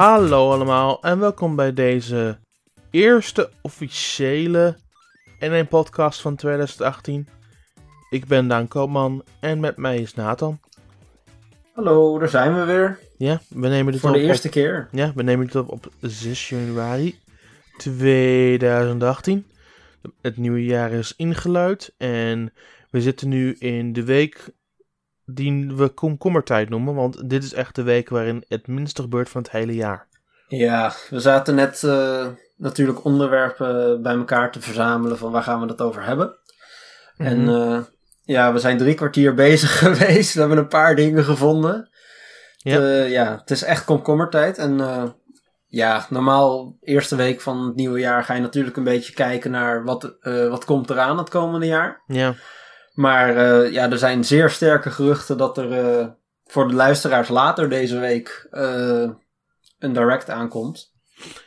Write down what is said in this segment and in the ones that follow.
Hallo allemaal en welkom bij deze eerste officiële N1 podcast van 2018. Ik ben Daan Koopman en met mij is Nathan. Hallo, daar zijn we weer. Ja, we nemen dit Voor op de eerste op, keer. ja, we nemen dit op op 6 januari 2018. Het nieuwe jaar is ingeluid en we zitten nu in de week die we komkommertijd noemen, want dit is echt de week waarin het minste gebeurt van het hele jaar. Ja, we zaten net eh, natuurlijk onderwerpen bij elkaar te verzamelen van waar gaan we het over hebben. En Mhm. eh, ja, we zijn drie kwartier bezig geweest. We hebben een paar dingen gevonden. Ja. Ja, ja het is echt komkommertijd. En eh, ja, normaal eerste week van het nieuwe jaar ga je natuurlijk een beetje kijken naar wat, eh, wat komt eraan het komende jaar. ja. Maar eh, ja, er zijn zeer sterke geruchten dat er eh, voor de luisteraars later deze week eh, een direct aankomt.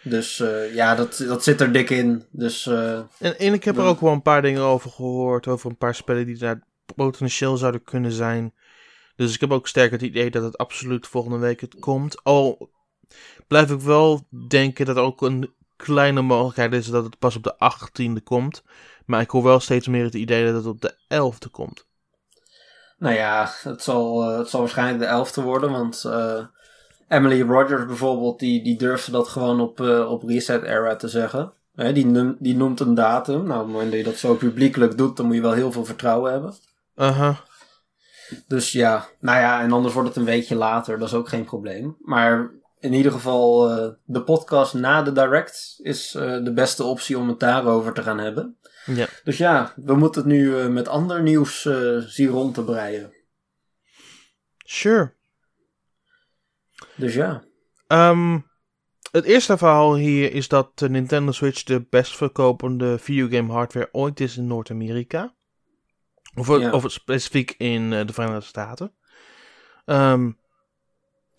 Dus ja, dat, dat zit er dik in. Dus En, en ik heb er ook wel een paar dingen over gehoord. Over een paar spellen die daar potentieel zouden kunnen zijn. Dus ik heb ook sterk het idee dat het absoluut volgende week het komt. Al blijf ik wel denken dat er ook een kleine mogelijkheid is dat het pas op de 18e komt. Maar ik hoor wel steeds meer het idee dat het op de 11e komt. nou ja, het zal, eh, het zal waarschijnlijk de elfde worden. Want eh, Emily Rogers bijvoorbeeld, die, die durfde dat gewoon op, eh, op Reset Era te zeggen. Hè, die, die noemt een datum. Nou, op het moment dat je dat zo publiekelijk doet, dan moet je wel heel veel vertrouwen hebben. Aha. Dus ja, nou ja, en anders wordt het een weekje later, dat is ook geen probleem. Maar in ieder geval, de podcast na de direct is de beste optie om het daarover te gaan hebben. Ja. Dus ja, we moeten het nu eh, met ander nieuws eh, zien rond te breien. Sure. Dus ja, Ehm, het eerste verhaal hier is dat de Nintendo Switch de best verkopende videogame hardware ooit is in Noord-Amerika. Of, Ja. of specifiek in eh, de Verenigde Staten. Ehm,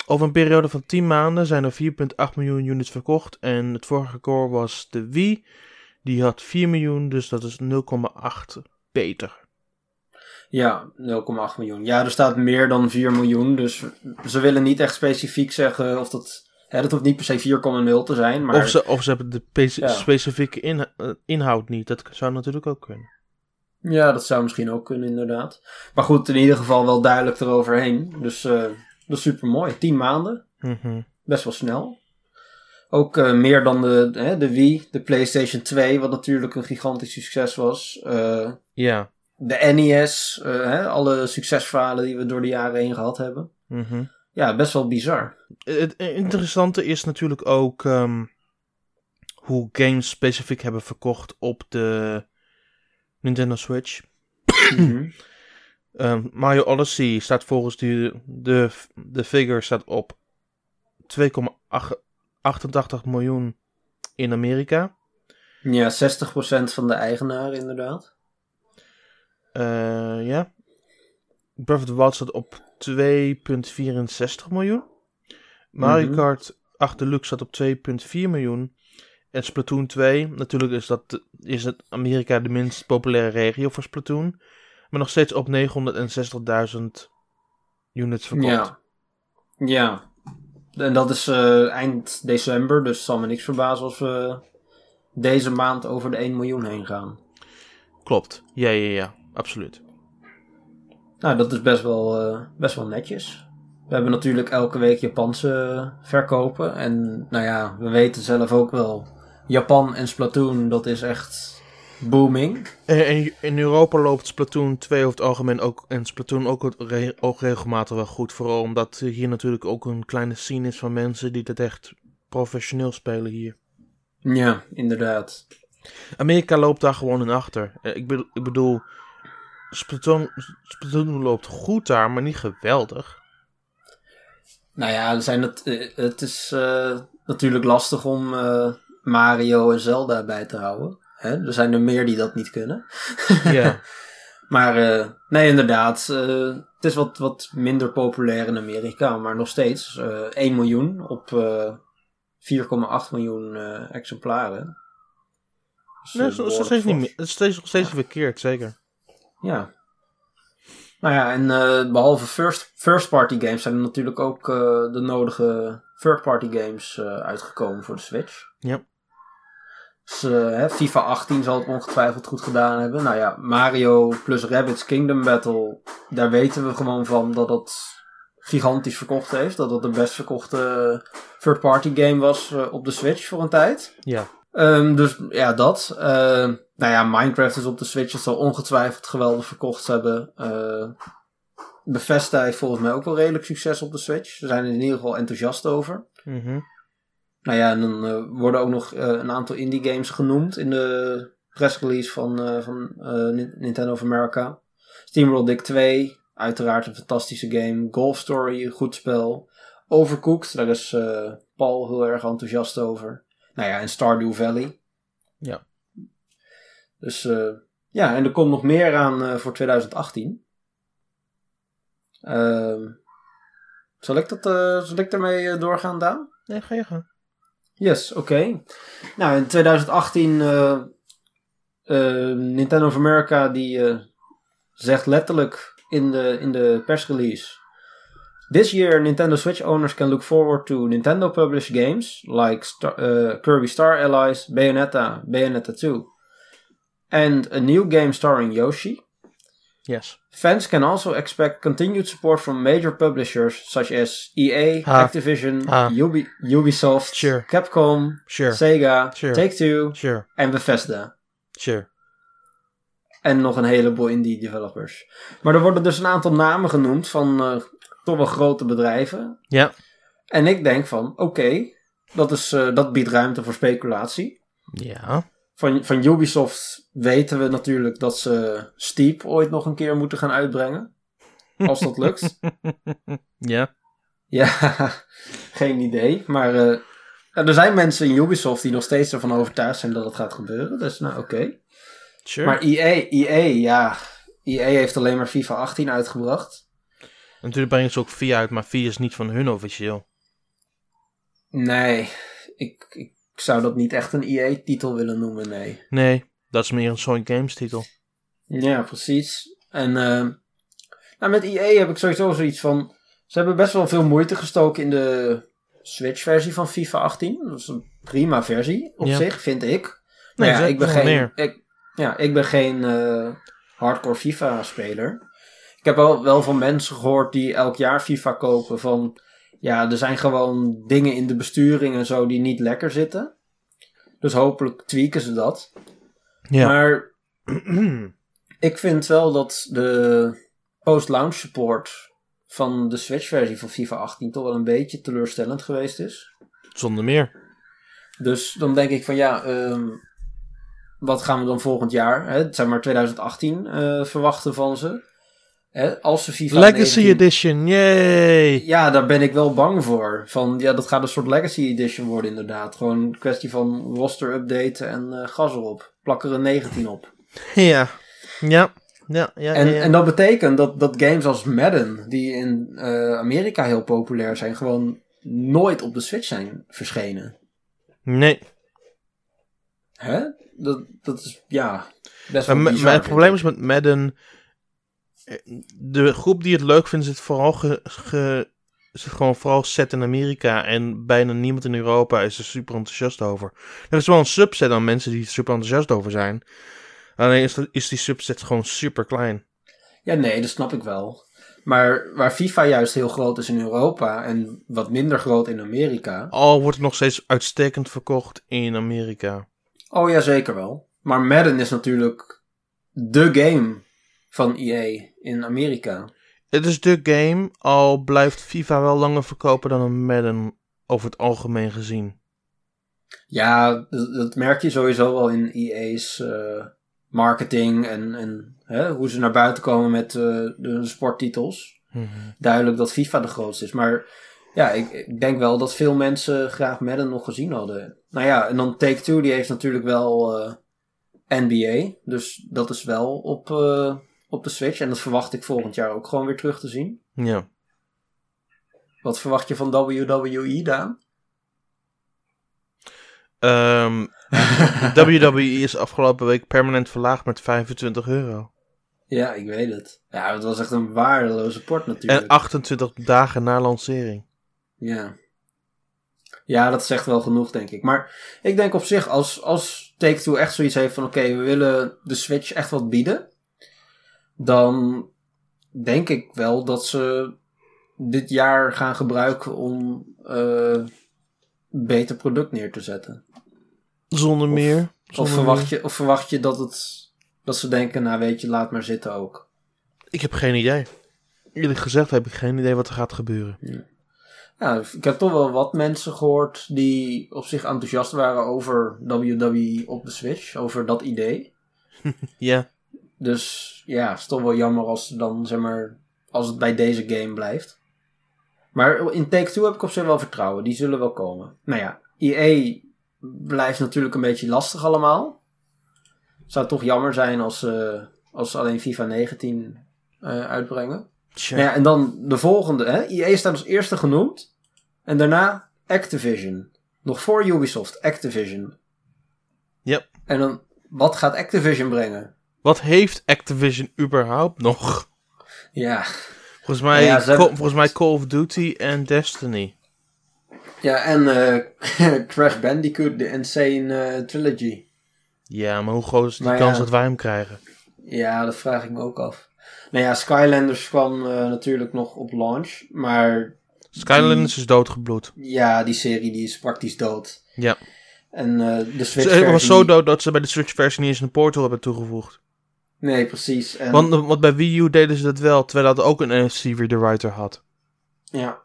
over een periode van 10 maanden zijn er 4,8 miljoen units verkocht. En het vorige record was de Wii. Die had 4 miljoen, dus dat is 0,8 beter. ja, 0,8 miljoen. Ja, er staat meer dan 4 miljoen, dus ze willen niet echt specifiek zeggen of dat... Hè, dat hoeft niet per se 4,0 te zijn, maar... Of, ze, of ze hebben de Ja. specifieke in- eh, inhoud niet. Dat zou natuurlijk ook kunnen. Ja, dat zou misschien ook kunnen, inderdaad. Maar goed, in ieder geval wel duidelijk eroverheen. Dus eh, dat is super mooi. 10 maanden, Mhm. best wel snel. Ook eh, meer dan de, hè, de Wii, de PlayStation 2, wat natuurlijk een gigantisch succes was. Eh, Ja. de NES, eh, hè, alle succesverhalen die we door de jaren heen gehad hebben. Mhm. Ja, best wel bizar. Het interessante is natuurlijk ook ehm, hoe games specifiek hebben verkocht op de Nintendo Switch. Mhm. Ehm, Mario Odyssey staat volgens de, de, de figure staat op 2,88 miljoen in Amerika. Ja, 60% van de eigenaren inderdaad. Eh, ja. Breath of the staat op 2,64 miljoen. Mario Mhm. Kart 8 Deluxe staat op 2,4 miljoen. En Splatoon 2, natuurlijk is, dat, is het Amerika de minst populaire regio voor Splatoon. Maar nog steeds op 960.000 units verkocht. Ja. Ja. En dat is eh, eind december, dus het zal me niks verbazen als we deze maand over de 1 miljoen heen gaan. Klopt. Ja, ja, ja. Absoluut. Nou, dat is best wel, eh, best wel netjes. We hebben natuurlijk elke week Japanse verkopen. En nou ja, we weten zelf ook wel. Japan en Splatoon, dat is echt booming. In Europa loopt Splatoon 2 over het algemeen ook. En Splatoon ook, re- ook regelmatig wel goed. Vooral omdat hier natuurlijk ook een kleine scene is van mensen die dat echt professioneel spelen hier. Ja, inderdaad. Amerika loopt daar gewoon in achter. Eh, Ik, bedoel, ik bedoel, Splatoon, Splatoon loopt goed daar, maar niet geweldig. Nou ja, zijn het, eh, het is eh, natuurlijk lastig om Mario en Zelda bij te houden. Hè? Er zijn er meer die dat niet kunnen. Ja. Maar eh, nee, inderdaad. eh, het is wat, wat minder populair in Amerika, maar nog steeds eh 1 miljoen op eh 4,8 miljoen eh, exemplaren. Dus, Nee, eh, dat is steeds niet. Het is steeds, nog steeds verkeerd, zeker. Ja. Nou ja, en eh, behalve first, first party games zijn er natuurlijk ook eh, de nodige third party games eh, uitgekomen voor de Switch. Ja. Dus, hè, FIFA 18 zal het ongetwijfeld goed gedaan hebben. Nou ja, Mario plus Rabbids Kingdom Battle, daar weten we gewoon van dat dat gigantisch verkocht heeft. Dat dat de best verkochte third party game was op de Switch voor een tijd. Ja. Um, dus ja, dat. Uh, nou ja, Minecraft is op de Switch. Het zal ongetwijfeld geweldig verkocht hebben. Uh, Bethesda heeft volgens mij ook wel redelijk succes op de Switch. Ze zijn er in ieder geval enthousiast over. Mm -hmm. Nou ja, en dan uh, worden ook nog een aantal indie games genoemd in de pressrelease van, van Nintendo of America. SteamWorld Dick 2, uiteraard een fantastische game. Golf Story, een goed spel. Overcooked, daar is Paul heel erg enthousiast over. Nou ja, en Stardew Valley. Ja. Dus ja, en er komt nog meer aan voor 2018. Uh, zal ik dat, zal ik daarmee doorgaan, Daan? Nee, ga je gaan. Yes, oké. Okay. Nou, in 2018 Nintendo of America die zegt letterlijk in de, in de persrelease This year, Nintendo Switch owners can look forward to Nintendo published games like Star, uh, Kirby Star Allies, Bayonetta, Bayonetta 2, and a new game starring Yoshi. Yes. Fans can also expect continued support from major publishers such as EA, Ah. Activision, Ah. Ubi- Ubisoft, Sure. Capcom, Sure. Sega, Sure. Take-Two en Bethesda. Sure. En nog een heleboel indie developers. Maar er worden dus een aantal namen genoemd van uh, toch wel grote bedrijven. Ja. En ik denk van, oké, dat is uh, dat biedt ruimte voor speculatie. Ja. Van, van Ubisoft weten we natuurlijk dat ze Steep ooit nog een keer moeten gaan uitbrengen. Als dat lukt. ja. Ja, geen idee. Maar uh, er zijn mensen in Ubisoft die nog steeds ervan overtuigd zijn dat het gaat gebeuren. Dus nou, oké. Okay. Sure. Maar EA, EA, ja. EA heeft alleen maar FIFA 18 uitgebracht. Natuurlijk brengen ze ook 4 uit, maar 4 is niet van hun officieel. Nee, ik, ik zou dat niet echt een EA-titel willen noemen, nee. Nee, dat is meer een Sonic Games titel. Ja, precies. En uh, nou, met EA heb ik sowieso zoiets van... Ze hebben best wel veel moeite gestoken in de Switch-versie van FIFA 18. Dat is een prima versie op Ja. zich, vind ik. Nee, Maar ja, ik ben geen, meer. ik, ja, ik ben geen eh, hardcore FIFA-speler. Ik heb wel, wel van mensen gehoord die elk jaar FIFA kopen van... Ja, er zijn gewoon dingen in de besturing en zo die niet lekker zitten. Dus hopelijk tweaken ze dat. Ja. Maar ik vind wel dat de post-launch support van de Switch-versie van FIFA 18 toch wel een beetje teleurstellend geweest is. Zonder meer. Dus dan denk ik van ja, ehm, wat gaan we dan volgend jaar, hè, zeg maar 2018, eh, verwachten van ze? Hè, als ze FIFA Legacy 19 Edition, yay! Ja, daar ben ik wel bang voor. Van, ja, dat gaat een soort Legacy Edition worden inderdaad. Gewoon een kwestie van roster updaten en eh, gas erop. Plak er een 19 op. Ja. Ja. Ja, ja, En, ja, ja. en dat betekent dat, dat games als Madden, die in eh, Amerika heel populair zijn, gewoon nooit op de Switch zijn verschenen. Nee. Hè? Dat, dat is, ja, best wel bizar, maar het probleem is met Madden... De groep die het leuk vindt, zit vooral ge, ge- zit gewoon vooral set in Amerika. En bijna niemand in Europa is er super enthousiast over. Er is wel een subset aan mensen die er super enthousiast over zijn. Alleen is, is die subset gewoon super klein. Ja, nee, dat snap ik wel. Maar waar FIFA juist heel groot is in Europa en wat minder groot in Amerika. Al wordt het nog steeds uitstekend verkocht in Amerika. Oh ja, zeker wel. Maar Madden is natuurlijk de game van EA in Amerika. Het is de game, al blijft FIFA wel langer verkopen dan een Madden over het algemeen gezien. Ja, dat, merk je sowieso wel in EA's eh, marketing en, en hè, hoe ze naar buiten komen met eh, de sporttitels. Mhm. Duidelijk dat FIFA de grootste is. Maar ja, ik, ik denk wel dat veel mensen graag Madden nog gezien hadden. Nou ja, en dan Take-Two, die heeft natuurlijk wel eh, NBA. Dus dat is wel op, op de Switch. En dat verwacht ik volgend jaar ook gewoon weer terug te zien. Ja. Wat verwacht je van WWE, Daan? Ehm, WWE is afgelopen week permanent verlaagd met 25 euro. Ja, ik weet het. Ja, het was echt een waardeloze port natuurlijk. En 28 dagen na lancering. Ja. Ja, dat zegt wel genoeg, denk ik. Maar ik denk op zich, als, als Take-Two echt zoiets heeft van... Oké, we willen de Switch echt wat bieden. Dan denk ik wel dat ze dit jaar gaan gebruiken om een beter product neer te zetten. Zonder Of- meer. Of verwacht, meer. je, of verwacht je dat, het, dat ze denken, nou weet je, laat maar zitten ook. Ik heb geen idee. Eerlijk gezegd heb ik geen idee wat er gaat gebeuren. Ja, ik heb toch wel wat mensen gehoord die op zich enthousiast waren over WWE op de Switch, over dat idee. Ja, Dus ja, het is toch wel jammer als, dan, zeg maar, als het bij deze game blijft. Maar in Take-Two heb ik op zich wel vertrouwen. Die zullen wel komen. Nou ja, EA blijft natuurlijk een beetje lastig allemaal. Zou toch jammer zijn als ze, als ze alleen FIFA 19 eh, uitbrengen. Nou ja, en dan de volgende. Hè? EA staat als eerste genoemd. En daarna Activision. Nog voor Ubisoft, Activision. Yep. En dan, wat gaat Activision brengen? Wat heeft Activision überhaupt nog? Ja, Volgens mij, Ja, ze volgens mij Call of Duty en Destiny. ja en eh, Crash Bandicoot, de Insane eh, Trilogy. Ja, maar hoe groot is die Maar kans ja. dat wij hem krijgen? Ja, dat vraag ik me ook af. Nou ja, Skylanders kwam eh, natuurlijk nog op launch. Maar Skylanders is doodgebloed. ja, die serie die is praktisch dood. Ja. En de Switch Ze- Het was zo dood dat ze bij de Switch-versie niet eens een portal hebben toegevoegd. Nee, precies. En, Want, want bij Wii U deden ze dat wel, terwijl dat ook een NFC reader writer had. ja,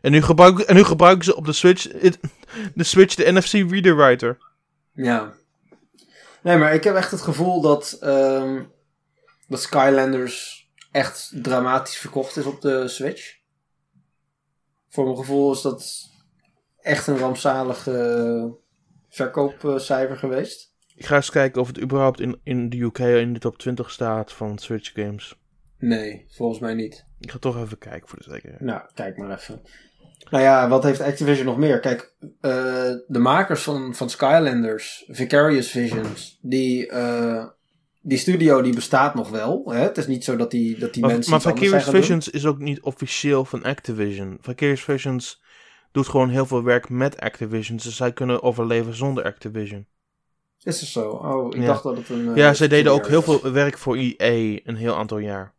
En nu, gebruiken, en nu gebruiken ze op de Switch, de Switch de NFC reader writer. Ja. Nee, maar ik heb echt het gevoel dat, dat Skylanders echt dramatisch verkocht is op de Switch. Voor mijn gevoel is dat echt een rampzalig eh, verkoopcijfer geweest. Ik ga eens kijken of het überhaupt in, in de UK in de top 20 staat van Switch games. Nee, volgens mij niet. Ik ga toch even kijken voor de zekerheid. Nou, kijk maar even. Nou ja, wat heeft Activision nog meer? Kijk, eh, de makers van, van Skylanders, Vicarious Visions, die, eh, die studio die bestaat nog wel. Hè? Het is niet zo dat die, dat die Maar, mensen maar Vicarious doen. Visions is ook niet officieel van Activision. Vicarious Visions doet gewoon heel veel werk met Activision. Dus zij kunnen overleven zonder Activision. Is het zo? Oh, ik Ja. dacht dat het een... eh, ja, zij deden ook heel veel werk voor EA een heel aantal jaar.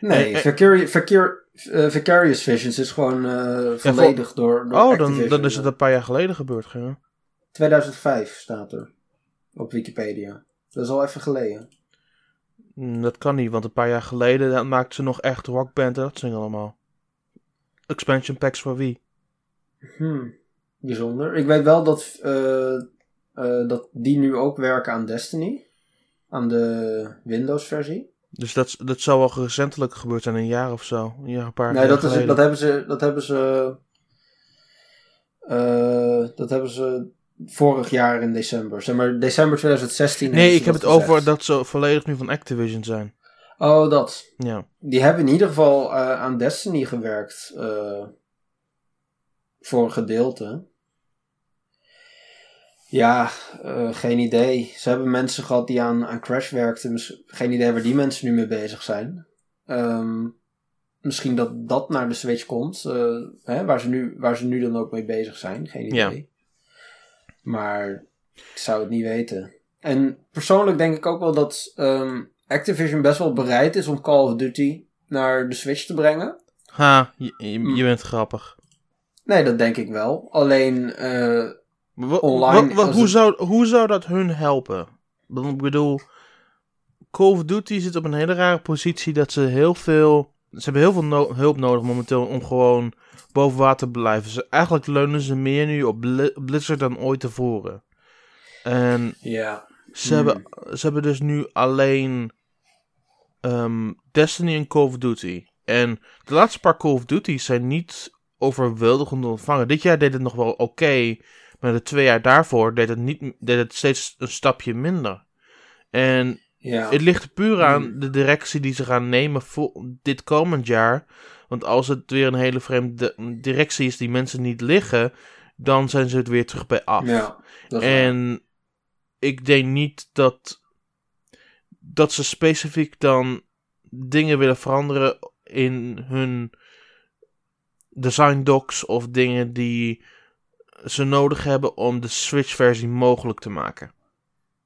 Nee, eh. Vicari- Vicar- eh, Vicarious Visions is gewoon eh, volledig door, door Oh, Activision. dan, dan is het een paar jaar geleden gebeurd. Hè? 2005 staat er op Wikipedia. Dat is al even geleden. Mm, Dat kan niet, want een paar jaar geleden maakten ze nog echt rockband en dat zingen allemaal. Expansion packs voor wie? Hmm, bijzonder. Ik weet wel dat, eh, eh, dat die nu ook werken aan Destiny. Aan de Windows-versie. Dus dat, dat zou al recentelijk gebeurd zijn, een jaar of zo. Een jaar, een paar Nee, jaar dat, is, dat hebben ze. Dat hebben ze. eh, dat hebben ze vorig jaar in december. Zeg maar december 2016. Nee, ik heb het gezegd. over dat ze volledig nu van Activision zijn. Oh, dat. Ja. Die hebben in ieder geval aan Destiny gewerkt. voor een gedeelte. Ja, eh, geen idee. Ze hebben mensen gehad die aan, aan Crash werkten. Geen idee waar die mensen nu mee bezig zijn. Ehm, misschien dat dat naar de Switch komt. eh, hè, waar, ze nu, waar ze nu dan ook mee bezig zijn. Geen idee. Ja. Maar ik zou het niet weten. En persoonlijk denk ik ook wel dat ehm, Activision best wel bereid is om Call of Duty naar de Switch te brengen. Ha, je, je, je bent grappig. Nee, dat denk ik wel. Alleen, eh, Online wa- wa- als hoe, zou, hoe zou dat hun helpen? Ik bedoel, Call of Duty zit op een hele rare positie dat ze heel veel... Ze hebben heel veel no- hulp nodig momenteel om gewoon boven water te blijven. Ze, eigenlijk leunen ze meer nu op Bli- Blizzard dan ooit tevoren. En ja. ze, Hmm. hebben, ze hebben dus nu alleen ehm, Destiny en Call of Duty. En de laatste paar Call of Duty's zijn niet overweldigend ontvangen. Dit jaar deed het nog wel oké. Maar de twee jaar daarvoor deed het, niet, deed het steeds een stapje minder. En Ja. het ligt puur aan Hmm. de directie die ze gaan nemen voor dit komend jaar. Want als het weer een hele vreemde directie is die mensen niet liggen, dan zijn ze het weer terug bij af. ja, waar. En ik denk niet dat dat ze specifiek dan dingen willen veranderen in hun design docs of dingen die ze nodig hebben om de Switch-versie mogelijk te maken.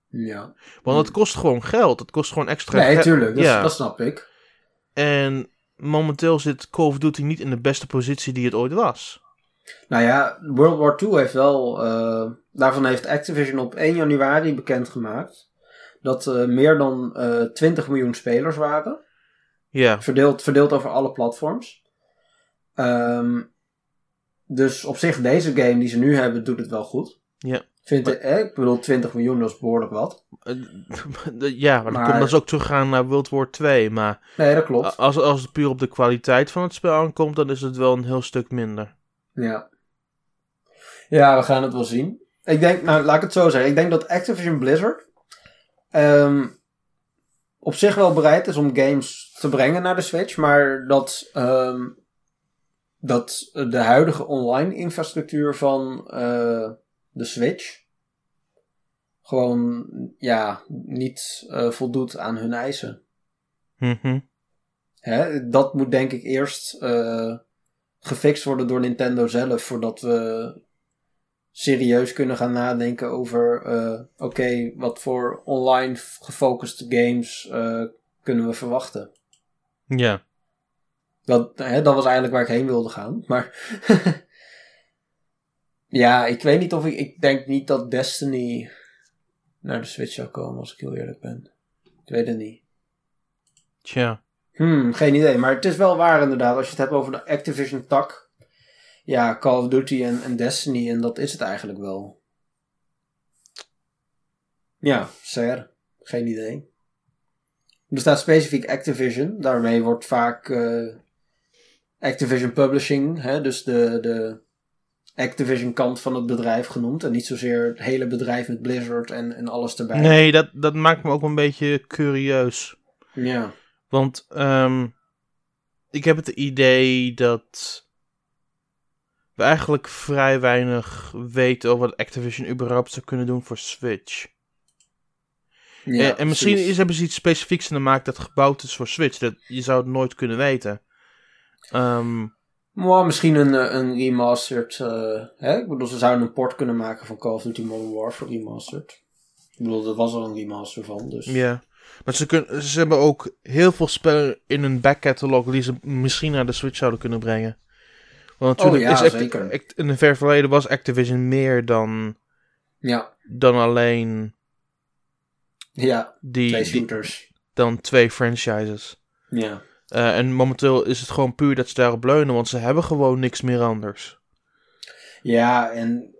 Ja. Want het kost gewoon geld. Het kost gewoon extra Nee, geld. tuurlijk. Dat, Ja. dat snap ik. En momenteel zit Call of Duty niet in de beste positie die het ooit was. Nou ja, World War II heeft wel... eh, daarvan heeft Activision op 1 januari bekendgemaakt... dat er meer dan eh 20 miljoen spelers waren. Ja, Verdeeld, verdeeld over alle platforms. Ehm, dus op zich, deze game die ze nu hebben, doet het wel goed. Ja. Vind ik, eh, ik bedoel, 20 miljoen, is behoorlijk wat. Eh, ja maar dan Maar- komt dat ze ook teruggaan naar World War 2. Maar Nee, dat klopt. als, als het puur op de kwaliteit van het spel aankomt, dan is het wel een heel stuk minder. Ja. Ja, we gaan het wel zien. Ik denk, nou laat ik het zo zeggen. Ik denk dat Activision Blizzard ehm, op zich wel bereid is om games te brengen naar de Switch. Maar dat, ehm, dat de huidige online infrastructuur van eh, de Switch gewoon ja, niet eh, voldoet aan hun eisen. Mhm. Hè, dat moet denk ik eerst eh, gefixt worden door Nintendo zelf, voordat we serieus kunnen gaan nadenken over, oké, wat voor online gefocuste games kunnen we verwachten. Ja. Dat, hè, dat was eigenlijk waar ik heen wilde gaan, maar ja, ik weet niet of ik, ik denk niet dat Destiny naar de Switch zou komen, als ik heel eerlijk ben. Ik weet het niet. Tja. Hmm, geen idee. Maar het is wel waar inderdaad. Als je het hebt over de Activision tak. Ja, Call of Duty en, en Destiny. En dat is het eigenlijk wel. Ja, ser. Geen idee. Er staat specifiek Activision. Daarmee wordt vaak eh, Activision Publishing. Hè, dus de, de Activision kant van het bedrijf genoemd. En niet zozeer het hele bedrijf met Blizzard en, en alles erbij. Nee, dat, dat maakt me ook een beetje curieus. Ja. Want ehm, ik heb het idee dat we eigenlijk vrij weinig weten over wat Activision überhaupt zou kunnen doen voor Switch. ja en, en misschien precies. is, hebben ze iets specifieks in de markt dat gebouwd is voor Switch. Dat, je zou het nooit kunnen weten. Ehm, Maar misschien een, eh, een remastered. eh, hè? Ik bedoel, ze zouden een port kunnen maken van Call of Duty Modern Warfare remastered. Ik bedoel, er was al een remaster van. Dus. Ja. Maar ze, kunnen, ze hebben ook heel veel spellen in hun backcatalog die ze misschien naar de Switch zouden kunnen brengen. Want natuurlijk Oh ja, is Acti- zeker. Act- in het ver verleden was Activision meer dan, Ja, dan alleen ja die, twee die- dan twee franchises. Ja. Eh, en momenteel is het gewoon puur dat ze daarop leunen, want ze hebben gewoon niks meer anders. ja, en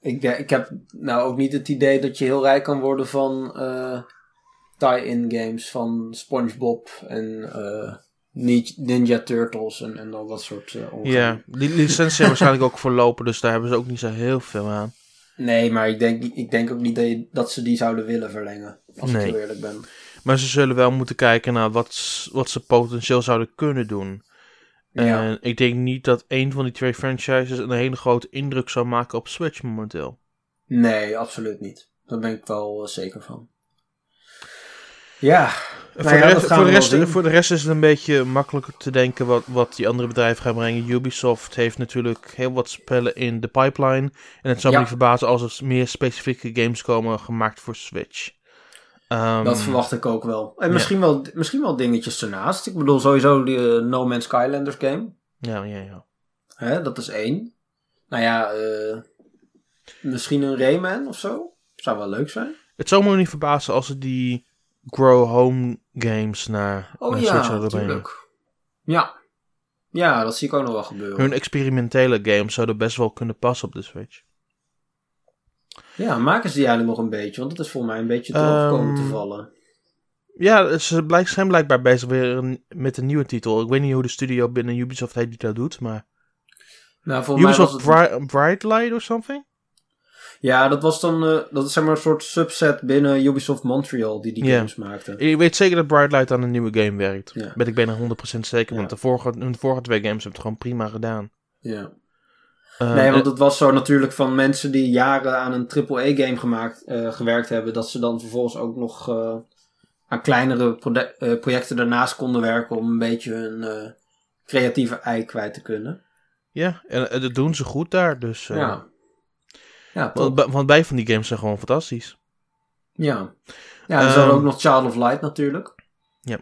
ik, ik heb nou ook niet het idee dat je heel rijk kan worden van eh, tie-in games van SpongeBob en eh, Ni- Ninja Turtles en, en al dat soort. Ja, die licentie hebben waarschijnlijk ook verlopen, dus daar hebben ze ook niet zo heel veel aan. Nee, maar ik denk, ik denk ook niet dat, je- dat ze die zouden willen verlengen. Als Nee. ik heel eerlijk ben. Maar ze zullen wel moeten kijken naar wat, wat ze potentieel zouden kunnen doen. Ja. En ik denk niet dat een van die twee franchises een hele grote indruk zou maken op Switch momenteel. Nee, absoluut niet. Daar ben ik wel eh, zeker van. Ja, voor, Nou ja, de rest, voor, de rest, wel zien. voor de rest is het een beetje makkelijker te denken wat, wat die andere bedrijven gaan brengen. Ubisoft heeft natuurlijk heel wat spellen in de pipeline. En het zou Ja. me niet verbazen als er meer specifieke games komen gemaakt voor Switch. Ehm, dat verwacht ik ook wel. En ja. misschien, wel, misschien wel dingetjes ernaast. Ik bedoel sowieso die eh, No Man's Skylanders game. Ja, ja, ja. Hè, dat is één. Nou ja, eh, misschien een Rayman of zo. Zou wel leuk zijn. Het zou me niet verbazen als ze die Grow Home games naar, Oh naar Switch ja, zouden brengen. Ja. Ja, dat zie ik ook nog wel gebeuren. Hun experimentele games zouden best wel kunnen passen op de Switch. Ja, maken ze die eigenlijk nog een beetje? Want dat is voor mij een beetje erop komen te Ehm, vallen. Ja, ze zijn blijkbaar bezig weer met een nieuwe titel. Ik weet niet hoe de studio binnen Ubisoft heet die dat doet, maar... Nou, voor mij was Ubisoft het... Bri- Bright Light of something? Ja, dat was dan eh, dat is zeg maar een soort subset binnen Ubisoft Montreal die die games maakte. Ik weet zeker dat Bright Light aan een nieuwe game werkt. Ja. Ben ik bijna 100% zeker, Ja. want de vorige, hun vorige twee games hebben het gewoon prima gedaan. Ja. Eh, Nee, want eh, het was zo natuurlijk van mensen die jaren aan een AAA-game gemaakt, eh, gewerkt hebben, dat ze dan vervolgens ook nog eh, aan kleinere eh, projecten daarnaast konden werken om een beetje hun eh, creatieve ei kwijt te kunnen. Ja, en, en dat doen ze goed daar. Dus, eh, ja. Ja, want, want bij van die games zijn gewoon fantastisch. Ja. Ja, en Ehm, ook nog Child of Light natuurlijk. Ja.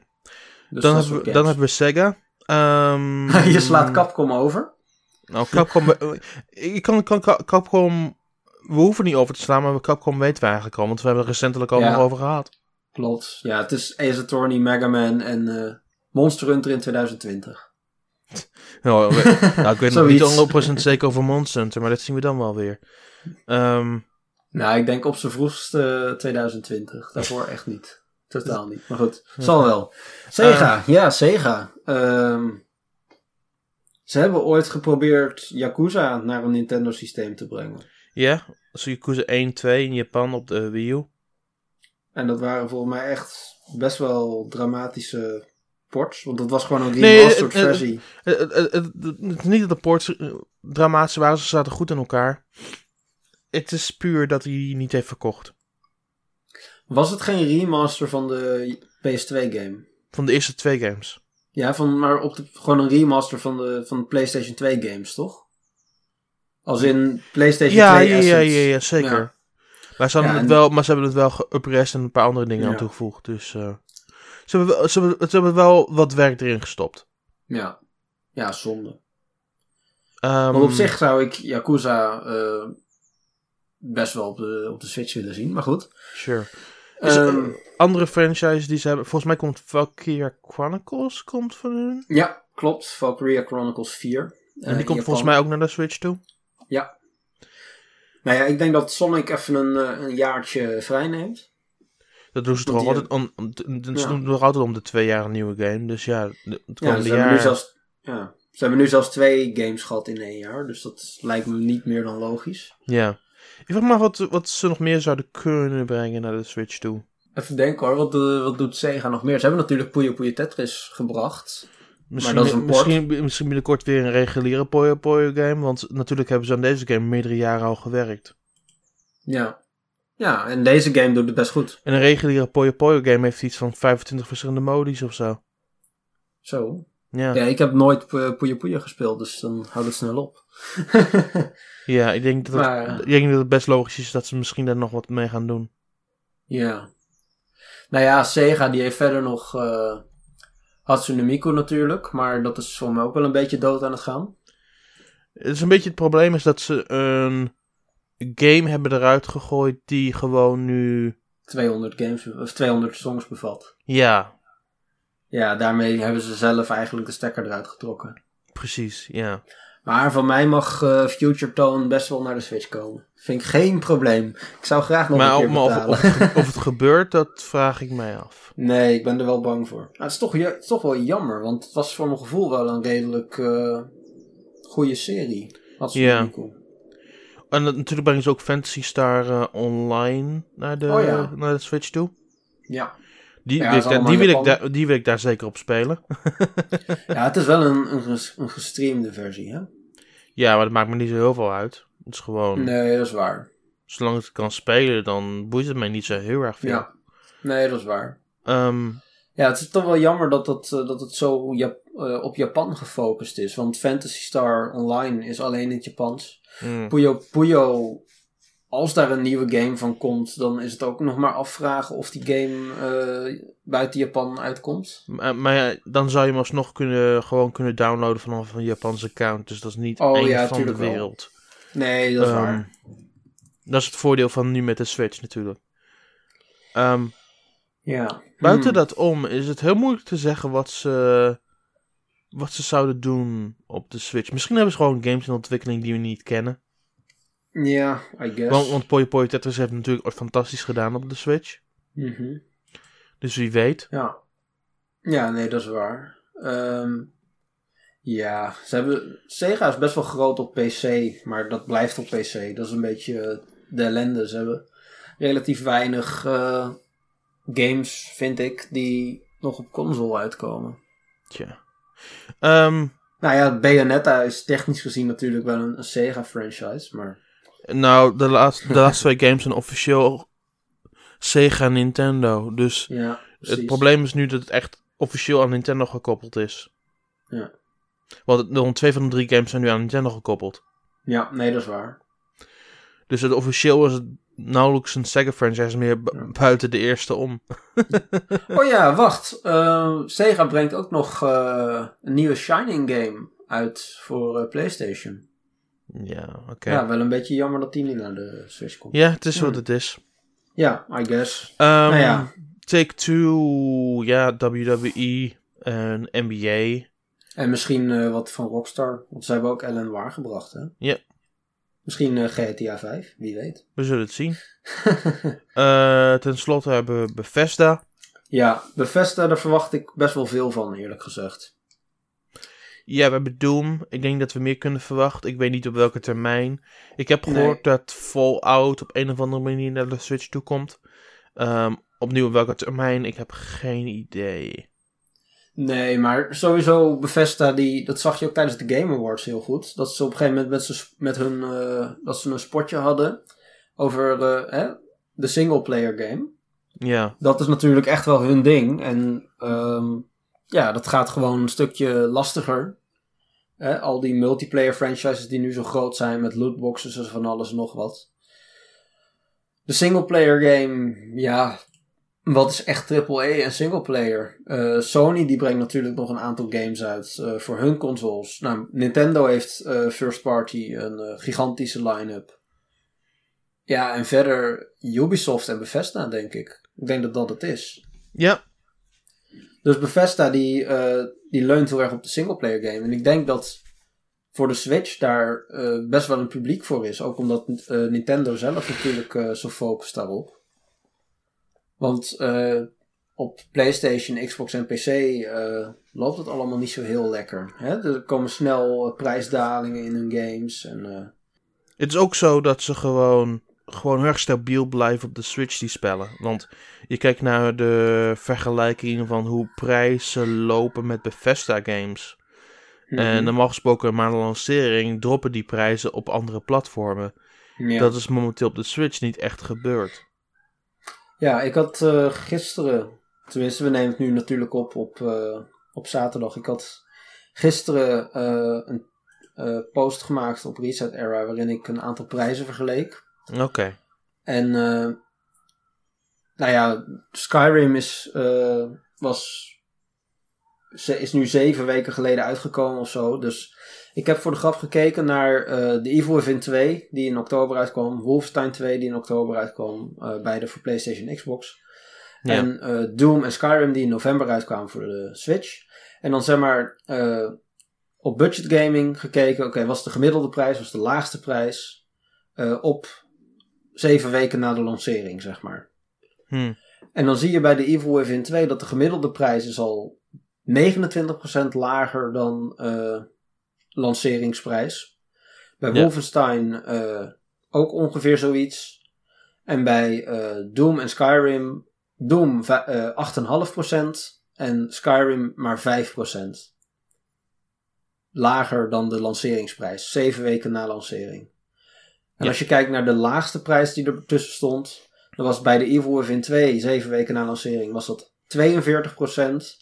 Dus dan, hebben we, dan hebben we Sega. Ehm, Je slaat Capcom over. Nou, Capcom... ik kan, kan Ca- Capcom... We hoeven niet over te slaan, maar Capcom weten we eigenlijk al. Want we hebben er recentelijk al Ja. nog over gehad. Klopt. Ja, het is Ace Attorney, Mega Man en eh, Monster Hunter in 2020. Nou, we- nou, ik weet nog niet 100% zeker over Monster Hunter, maar dat zien we dan wel weer. Ehm, Nou, ik denk op zijn vroegste eh, 2020. Daarvoor echt niet. Totaal niet. Maar goed, zal wel. Sega, ja, Sega. Ehm, ze hebben ooit geprobeerd Yakuza naar een Nintendo systeem te brengen. ja, zo Yakuza 1, 2 in Japan op de Wii U. En dat waren volgens mij echt best wel dramatische ports. Want dat was gewoon een Nee, remastered het- versie. Het, het, het, niet dat de ports eh, dramatisch waren, ze zaten goed in elkaar. Het is puur dat hij niet heeft verkocht. Was het geen remaster van de PS2 game? Van de eerste twee games. Ja, van, maar op de, gewoon een remaster van de, van de PlayStation 2 games, toch? Als in PlayStation Ja, 2 ja, ja, ja, ja, zeker. Ja. Maar, ze hadden het wel, maar ze hebben het wel geupres en een paar andere dingen aan toegevoegd. Dus eh, ze, hebben, wel- ze, hebben, ze hebben wel wat werk erin gestopt. Ja, ja zonde. Ehm, Maar op zich zou ik Yakuza eh, best wel op de, op de Switch willen zien, maar goed. Sure. Is er Ehm, een andere franchise die ze hebben... Volgens mij komt Valkyria Chronicles komt van hun. ja, klopt. Valkyria Chronicles 4. En die komt volgens mij ook naar de Switch toe. Ja. Nou ja, ik denk dat Sonic even een, eh, een jaartje vrij neemt. Dat doen ze toch altijd om, om, om- ze Ja. doen toch altijd om de twee jaar een nieuwe game. Dus ja, de- het Ja, ze jaar... nu zelfs, ja, ze hebben nu zelfs twee games gehad in één jaar. Dus dat lijkt me niet meer dan logisch. Ja. Ik vraag me af wat, wat ze nog meer zouden kunnen brengen naar de Switch toe. Even denken hoor, wat, wat doet Sega nog meer? Ze hebben natuurlijk Puyo Puyo Tetris gebracht. Misschien, dat is een port. misschien, misschien binnenkort weer een reguliere Puyo Puyo game. Want natuurlijk hebben ze aan deze game meerdere jaren al gewerkt. Ja. Ja, en deze game doet het best goed. En een reguliere Puyo Puyo game heeft iets van 25 verschillende modies of zo. Zo. Ja, Ja, ik heb nooit Pu- Puyo Puyo gespeeld, dus dan houd het snel op. ja ik, denk dat het, Maar- ik denk dat het best logisch is dat ze misschien daar nog wat mee gaan doen. Ja. Nou ja, Sega die heeft verder nog eh Hatsune Miku natuurlijk, maar dat is voor mij ook wel een beetje dood aan het gaan. Het is een beetje het probleem is dat ze een game hebben eruit gegooid die gewoon nu... 200 games, of 200 songs bevat. Ja, Ja, daarmee hebben ze zelf eigenlijk de stekker eruit getrokken. precies, ja. Maar van mij mag eh, Future Tone best wel naar de Switch komen. Vind ik geen probleem. Ik zou graag nog Maar, een keer maar of, betalen. of, het, of het gebeurt, dat vraag ik mij af. Nee, ik ben er wel bang voor. Nou, het, is toch, ja- het is toch wel jammer, want het was voor mijn gevoel wel een redelijk eh goede serie. Hatsune Ja. En dat- natuurlijk brengen ze ook Fantasy Star eh, online naar de, Oh ja. naar de Switch toe. Ja. Die, Ja, ik daar, die, wil ik daar, die wil ik daar zeker op spelen. ja, het is wel een, een, ges- een gestreamde versie, hè? ja, maar dat maakt me niet zo heel veel uit. Het is gewoon, Nee, dat is waar. zolang ik het kan spelen, dan boeit het mij niet zo heel erg veel. Ja. Nee, dat is waar. Ehm, Ja, het is toch wel jammer dat, dat, eh, dat het zo Jap- eh, op Japan gefocust is. Want Fantasy Star Online is alleen in het Japans. mm. Puyo Puyo, als daar een nieuwe game van komt, dan is het ook nog maar afvragen of die game eh, buiten Japan uitkomt. Maar, maar ja, dan zou je hem alsnog kunnen, gewoon kunnen downloaden vanaf een Japanse account. Dus dat is niet Oh, één ja, van de tuurlijk wel. wereld. Nee, dat is Ehm, waar. Dat is het voordeel van nu met de Switch natuurlijk. Ehm, Ja. buiten Hmm. dat om is het heel moeilijk te zeggen wat ze, wat ze zouden doen op de Switch. Misschien hebben ze gewoon games in ontwikkeling die we niet kennen. Ja, I guess. Want, want Puyo Tetris heeft natuurlijk ooit fantastisch gedaan op de Switch. Mhm. Dus wie weet. Ja. Ja, nee, dat is waar. Ehm, ja, ze hebben, Sega is best wel groot op PC, maar dat blijft op PC. Dat is een beetje de ellende. Ze hebben relatief weinig eh, games, vind ik, die nog op console uitkomen. Tja. Ehm, Nou ja, Bayonetta is technisch gezien natuurlijk wel een, een Sega-franchise, maar... nou, de laatste, de laatste twee games zijn officieel Sega Nintendo. Dus Ja. Het probleem is nu dat het echt officieel aan Nintendo gekoppeld is. Ja. Want twee van de drie games zijn nu aan Nintendo gekoppeld. Ja, nee, dat is waar. Dus het officieel is het nauwelijks een Sega franchise meer bu- Ja. buiten de eerste om. Oh ja, wacht. Eh, Sega brengt ook nog eh, een nieuwe Shining game uit voor eh, PlayStation. Ja, oké. Ja, Ja. wel een beetje jammer dat die niet naar de Switch komt. het is wat het is. Ja, I guess. Ehm, Nou ja. Take-Two, ja, WWE en NBA. En misschien eh, wat van Rockstar. Want ze hebben ook Ellen Waar gebracht, hè? Ja. Misschien eh, GTA 5, wie weet. We zullen het zien. Eh ten slotte hebben we Bethesda. ja, Bethesda, daar verwacht ik best wel veel van, eerlijk gezegd. Ja, we hebben Doom. Ik denk dat we meer kunnen verwachten. Ik weet niet op welke termijn. Ik heb Nee. gehoord dat Fallout op een of andere manier naar de Switch toe komt. Ehm, opnieuw op welke termijn, ik heb geen idee. Nee, maar sowieso Bethesda, die, dat zag je ook tijdens de Game Awards heel goed. Dat ze op een gegeven moment met, met hun, eh, dat ze een spotje hadden over eh, hè, de singleplayer game. Ja, Dat is natuurlijk echt wel hun ding. En ehm, ja, dat gaat gewoon een stukje lastiger. Al die multiplayer franchises die nu zo groot zijn met lootboxes en van alles en nog wat. De singleplayer game, ja, wat is echt AAA en singleplayer? Eh Sony die brengt natuurlijk nog een aantal games uit eh, voor hun consoles. Nou, Nintendo heeft eh, first party een gigantische line-up. Ja, en verder Ubisoft en Bethesda, denk ik. Ik denk dat dat het is. ja, Dus Bethesda die, eh, die leunt heel erg op de singleplayer game. En ik denk dat voor de Switch daar eh, best wel een publiek voor is. Ook omdat eh, Nintendo zelf natuurlijk zo focust daarop. Want op PlayStation, Xbox en PC loopt het allemaal niet zo heel lekker. Hè? Er komen snel prijsdalingen in hun games. En, het is ook zo dat ze gewoon, gewoon heel erg stabiel blijven op de Switch, die spellen. Want je kijkt naar de vergelijking van hoe prijzen lopen met Bethesda games. En mhm. normaal gesproken, maar de lancering droppen die prijzen op andere platformen. ja. Dat is momenteel op de Switch niet echt gebeurd. Ja, ik had eh, gisteren, tenminste we nemen het nu natuurlijk op op, eh, op zaterdag. Ik had gisteren eh, een post gemaakt op Reset Era waarin ik een aantal prijzen vergeleek. Oké. En eh, nou ja, Skyrim is, eh, was, ze is nu zeven weken geleden uitgekomen of zo. Dus ik heb voor de grap gekeken naar eh The Evil Within 2, die in oktober uitkwam. Wolfenstein 2, die in oktober uitkwam. beide voor PlayStation en Xbox. Ja. En Doom en Skyrim, die in november uitkwamen voor de Switch. En dan zeg maar op budget gaming gekeken. Oké, wat is de gemiddelde prijs? Wat is de laagste prijs? op zeven weken na de lancering, zeg maar. Hm. En dan zie je bij de Evil Within 2 dat de gemiddelde prijs is al 29% lager dan eh, lanceringsprijs. Bij Ja. Wolfenstein eh, ook ongeveer zoiets. En bij eh, Doom en Skyrim, Doom va- eh 8,5% en Skyrim maar 5%. Lager dan de lanceringsprijs, zeven weken na lancering. En Ja. als je kijkt naar de laagste prijs die er tussen stond, dat was bij de Evil Within 2, zeven weken na lancering, was dat 42%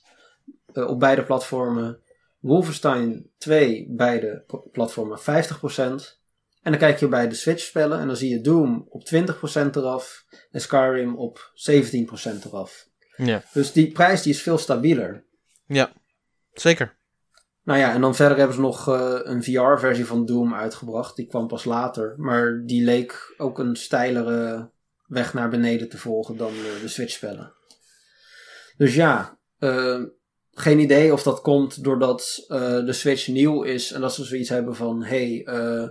eh, op beide platformen. Wolfenstein 2, beide platformen 50%. En dan kijk je bij de Switch spellen en dan zie je Doom op 20% eraf en Skyrim op 17% eraf. Ja. Dus die prijs die is veel stabieler. ja, zeker. Nou ja, en dan verder hebben ze nog eh, een VR-versie van Doom uitgebracht. Die kwam pas later. Maar die leek ook een steilere weg naar beneden te volgen dan eh, de Switch-spellen. Dus ja, eh, geen idee of dat komt doordat de Switch nieuw is. En dat ze zoiets hebben van, hey, eh,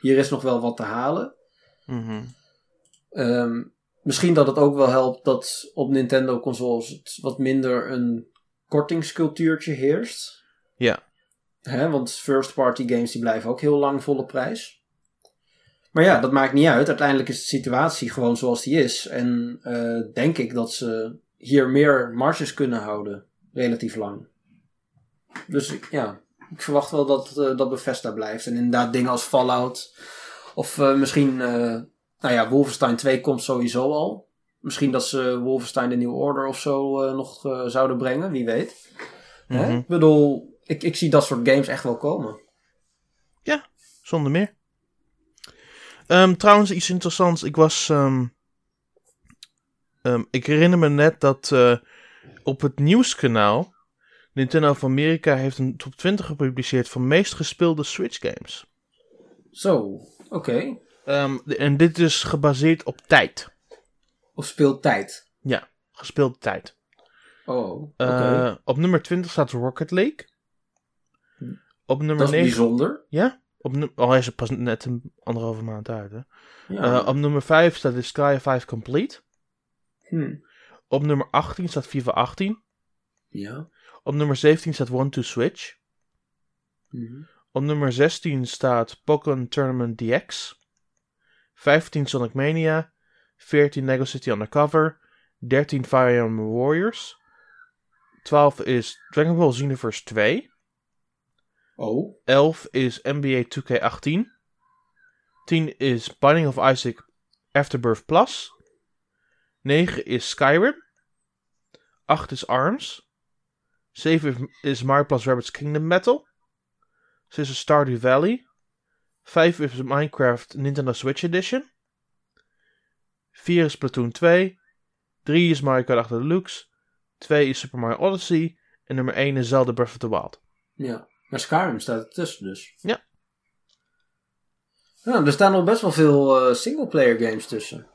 hier is nog wel wat te halen. Mhm. Ehm, misschien dat het ook wel helpt dat op Nintendo consoles het wat minder een kortingscultuurtje heerst. Ja. Hè, want first party games die blijven ook heel lang volle prijs. Maar ja, dat maakt niet uit. Uiteindelijk is de situatie gewoon zoals die is. En eh, denk ik dat ze hier meer marges kunnen houden. Relatief lang. Dus ja, ik verwacht wel dat, eh dat Bethesda blijft. En inderdaad dingen als Fallout. Of eh, misschien, nou ja, Wolfenstein 2 komt sowieso al. Misschien dat ze Wolfenstein de New Order of zo nog zouden brengen, wie weet. Mhm. Ik bedoel, ik, ik zie dat soort games echt wel komen. Zonder meer. Ehm, trouwens, iets interessants. Ik was. ehm, ehm, ik herinner me net dat eh, op het nieuwskanaal. Nintendo of Amerika heeft een top 20 gepubliceerd van meest gespeelde Switch games. Zo, oké. En dit is gebaseerd op tijd. Of speeltijd. Gespeelde tijd. Oh, oké. Eh, op nummer 20 staat Rocket League. Op nummer dat is 9. bijzonder. Ja? Op nu- oh, is er pas net een anderhalve maand uit. Hè? Ja. Eh, op nummer 5 staat Sky 5 Complete. Hm. Op nummer 18 staat FIFA 18. Ja. Op nummer 17 staat One to Switch. Mhm. Op nummer 16 staat Pokémon Tournament DX. 15 Sonic Mania. 14 Lego City Undercover. 13 Fire Emblem Warriors. 12 is Dragon Ball Xenoverse 2. Oh, 11 is NBA 2K18. 10 is Binding of Isaac Afterbirth Plus. 9 is Skyrim. 8 is ARMS. 7 is- Mario Plus Rabbids Kingdom Battle. 6 is Stardew Valley. 5 is Minecraft Nintendo Switch Edition. 4 is Splatoon 2. 3 is Mario Kart 8 Deluxe. 2 is Super Mario Odyssey. En nummer 1 is Zelda Breath of the Wild. ja. Maar Skyrim staat ertussen dus. Ja. Ja, er staan nog best wel veel eh singleplayer games tussen.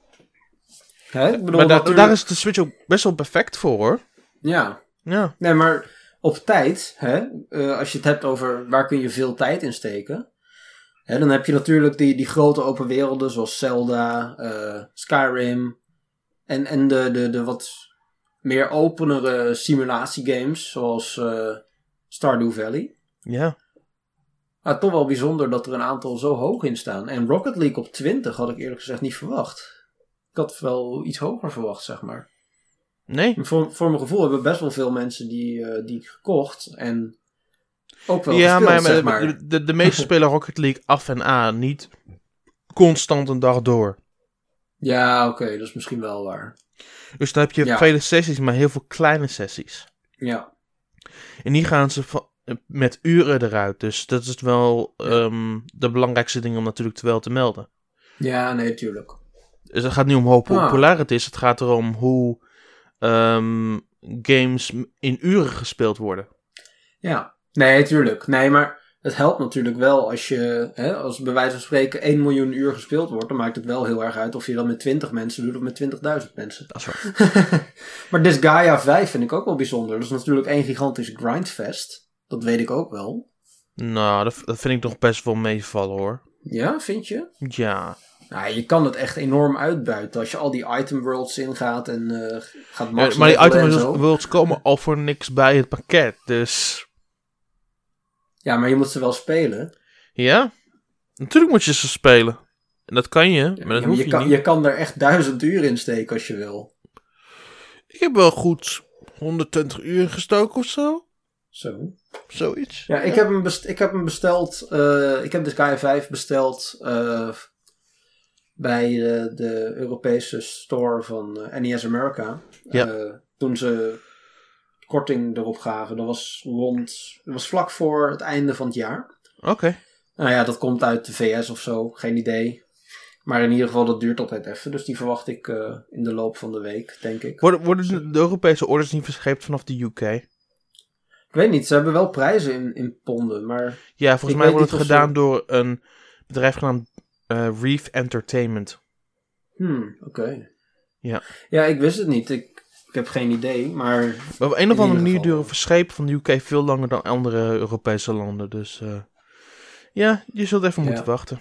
Hè? Ik bedoel, maar da- natuurlijk- daar is de Switch ook best wel perfect voor hoor. Ja, Ja. nee, maar op tijd, hè, eh, als je het hebt over waar kun je veel tijd in steken, hè, dan heb je natuurlijk die, die grote open werelden zoals Zelda, eh, Skyrim en, en de, de, de wat meer openere simulatiegames zoals Stardew Valley. Ja. Maar toch wel bijzonder dat er een aantal zo hoog in staan. En Rocket League op 20 had ik eerlijk gezegd niet verwacht. Ik had wel iets hoger verwacht, zeg maar. Nee. Voor, voor mijn gevoel hebben best wel veel mensen die, eh, die gekocht. En ook wel ja, gespeeld, maar, zeg maar de, de, de meeste spelen Rocket League af en aan. Niet constant een dag door. Ja, oké, dat is misschien wel waar. Dus dan heb je Ja. vele sessies, maar heel veel kleine sessies. Ja, En die gaan ze va- met uren eruit. Dus dat is wel ehm, de belangrijkste ding om natuurlijk te wel te melden. ja nee, tuurlijk. Dus het gaat niet om hoe Ah. populair het is. Het gaat erom hoe ehm, games in uren gespeeld worden. Ja, nee, tuurlijk. Nee, maar het helpt natuurlijk wel als je, hè, als bij wijze van spreken 1 miljoen uur gespeeld wordt, dan maakt het wel heel erg uit of je dat met 20 mensen doet of met 20.000 mensen. Dat is waar. maar Disgaea 5 vind ik ook wel bijzonder. Dat is natuurlijk één gigantisch grindfest. Dat weet ik ook wel. Nou, dat, dat vind ik nog best wel meevallen hoor. Ja, vind je? Ja. Nou, je kan het echt enorm uitbuiten als je al die item worlds ingaat en eh, gaat Ja, max maar die zo. worlds komen al voor niks bij het pakket. Dus Ja, maar je moet ze wel spelen. ja, natuurlijk moet je ze spelen. En dat kan je, maar dat Ja, maar hoef je, je, kan, niet. je kan er echt duizend uur in steken als je wil. Ik heb wel goed 120 uur gestoken of zo. Zo. Zoiets. Ja, ik heb hem, best- ik heb hem besteld. eh, ik heb de Sky 5 besteld eh, bij de, de Europese store van eh, NES America. Ja. Eh, toen ze korting erop gaven. Dat was rond. Dat was vlak voor het einde van het jaar. Oké. Nou ja, dat komt uit de VS of zo. Geen idee. Maar in ieder geval, dat duurt altijd even. Dus die verwacht ik eh, in de loop van de week, denk ik. Worden, worden de- de Europese orders niet verscheept vanaf de UK? Ik weet niet, ze hebben wel prijzen in, in ponden. Maar Ja, volgens mij wordt het gedaan ze- door een bedrijf genaamd eh, Reef Entertainment. Hmm, oké. Ja. Ja, ik wist het niet. Ik, ik heb geen idee, maar... Maar op een of andere manier duren verschepen van de UK veel langer dan andere Europese landen. Dus eh, ja, je zult even Ja. moeten wachten.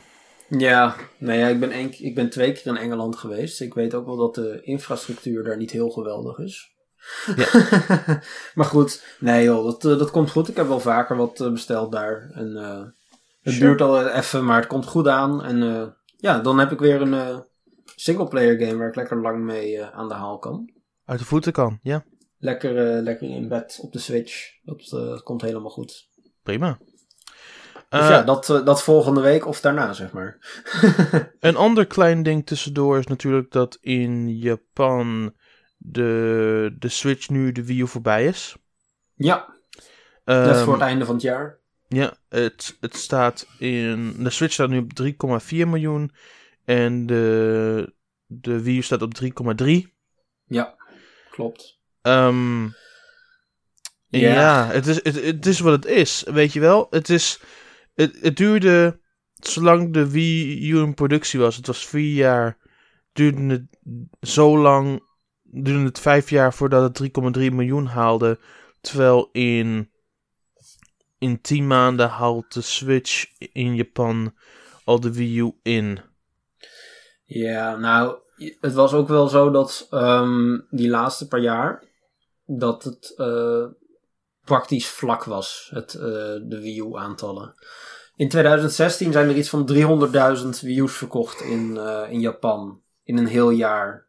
Ja, nou ja, ik ben, ik ben twee keer in Engeland geweest. Ik weet ook wel dat de infrastructuur daar niet heel geweldig is. Ja. maar goed, nee joh, dat, eh, dat komt goed. Ik heb wel vaker wat eh, besteld daar. En eh, het Sure. duurt al even, maar het komt goed aan. En ja, dan heb ik weer een eh singleplayer game waar ik lekker lang mee aan de haal kan. Uit de voeten kan, ja. Lekker, lekker in bed op de Switch. Dat komt helemaal goed. Prima. Dus ja, dat, dat volgende week of daarna, zeg maar. Een ander klein ding tussendoor is natuurlijk dat in Japan de, de Switch nu de Wii U voorbij is. ja, net Ehm, voor het einde van het jaar. Ja, het, het staat in. De Switch staat nu op 3,4 miljoen. En de, de Wii U staat op 3,3. Ja, klopt. Ehm Ja. ja, het, is, het, het is wat het is. Weet je wel? Het, is, het, het duurde. Zolang de Wii U in productie was, het was vier jaar. Duurde het zo lang. Duurde het vijf jaar voordat het 3,3 miljoen haalde. Terwijl in. In 10 maanden haalt de Switch in Japan al de Wii U in. Ja, nou, het was ook wel zo dat ehm, die laatste paar jaar, dat het eh, praktisch vlak was, het, eh, de Wii U aantallen. In 2016 zijn er iets van 300.000 Wii U's verkocht in, eh, in Japan. In een heel jaar.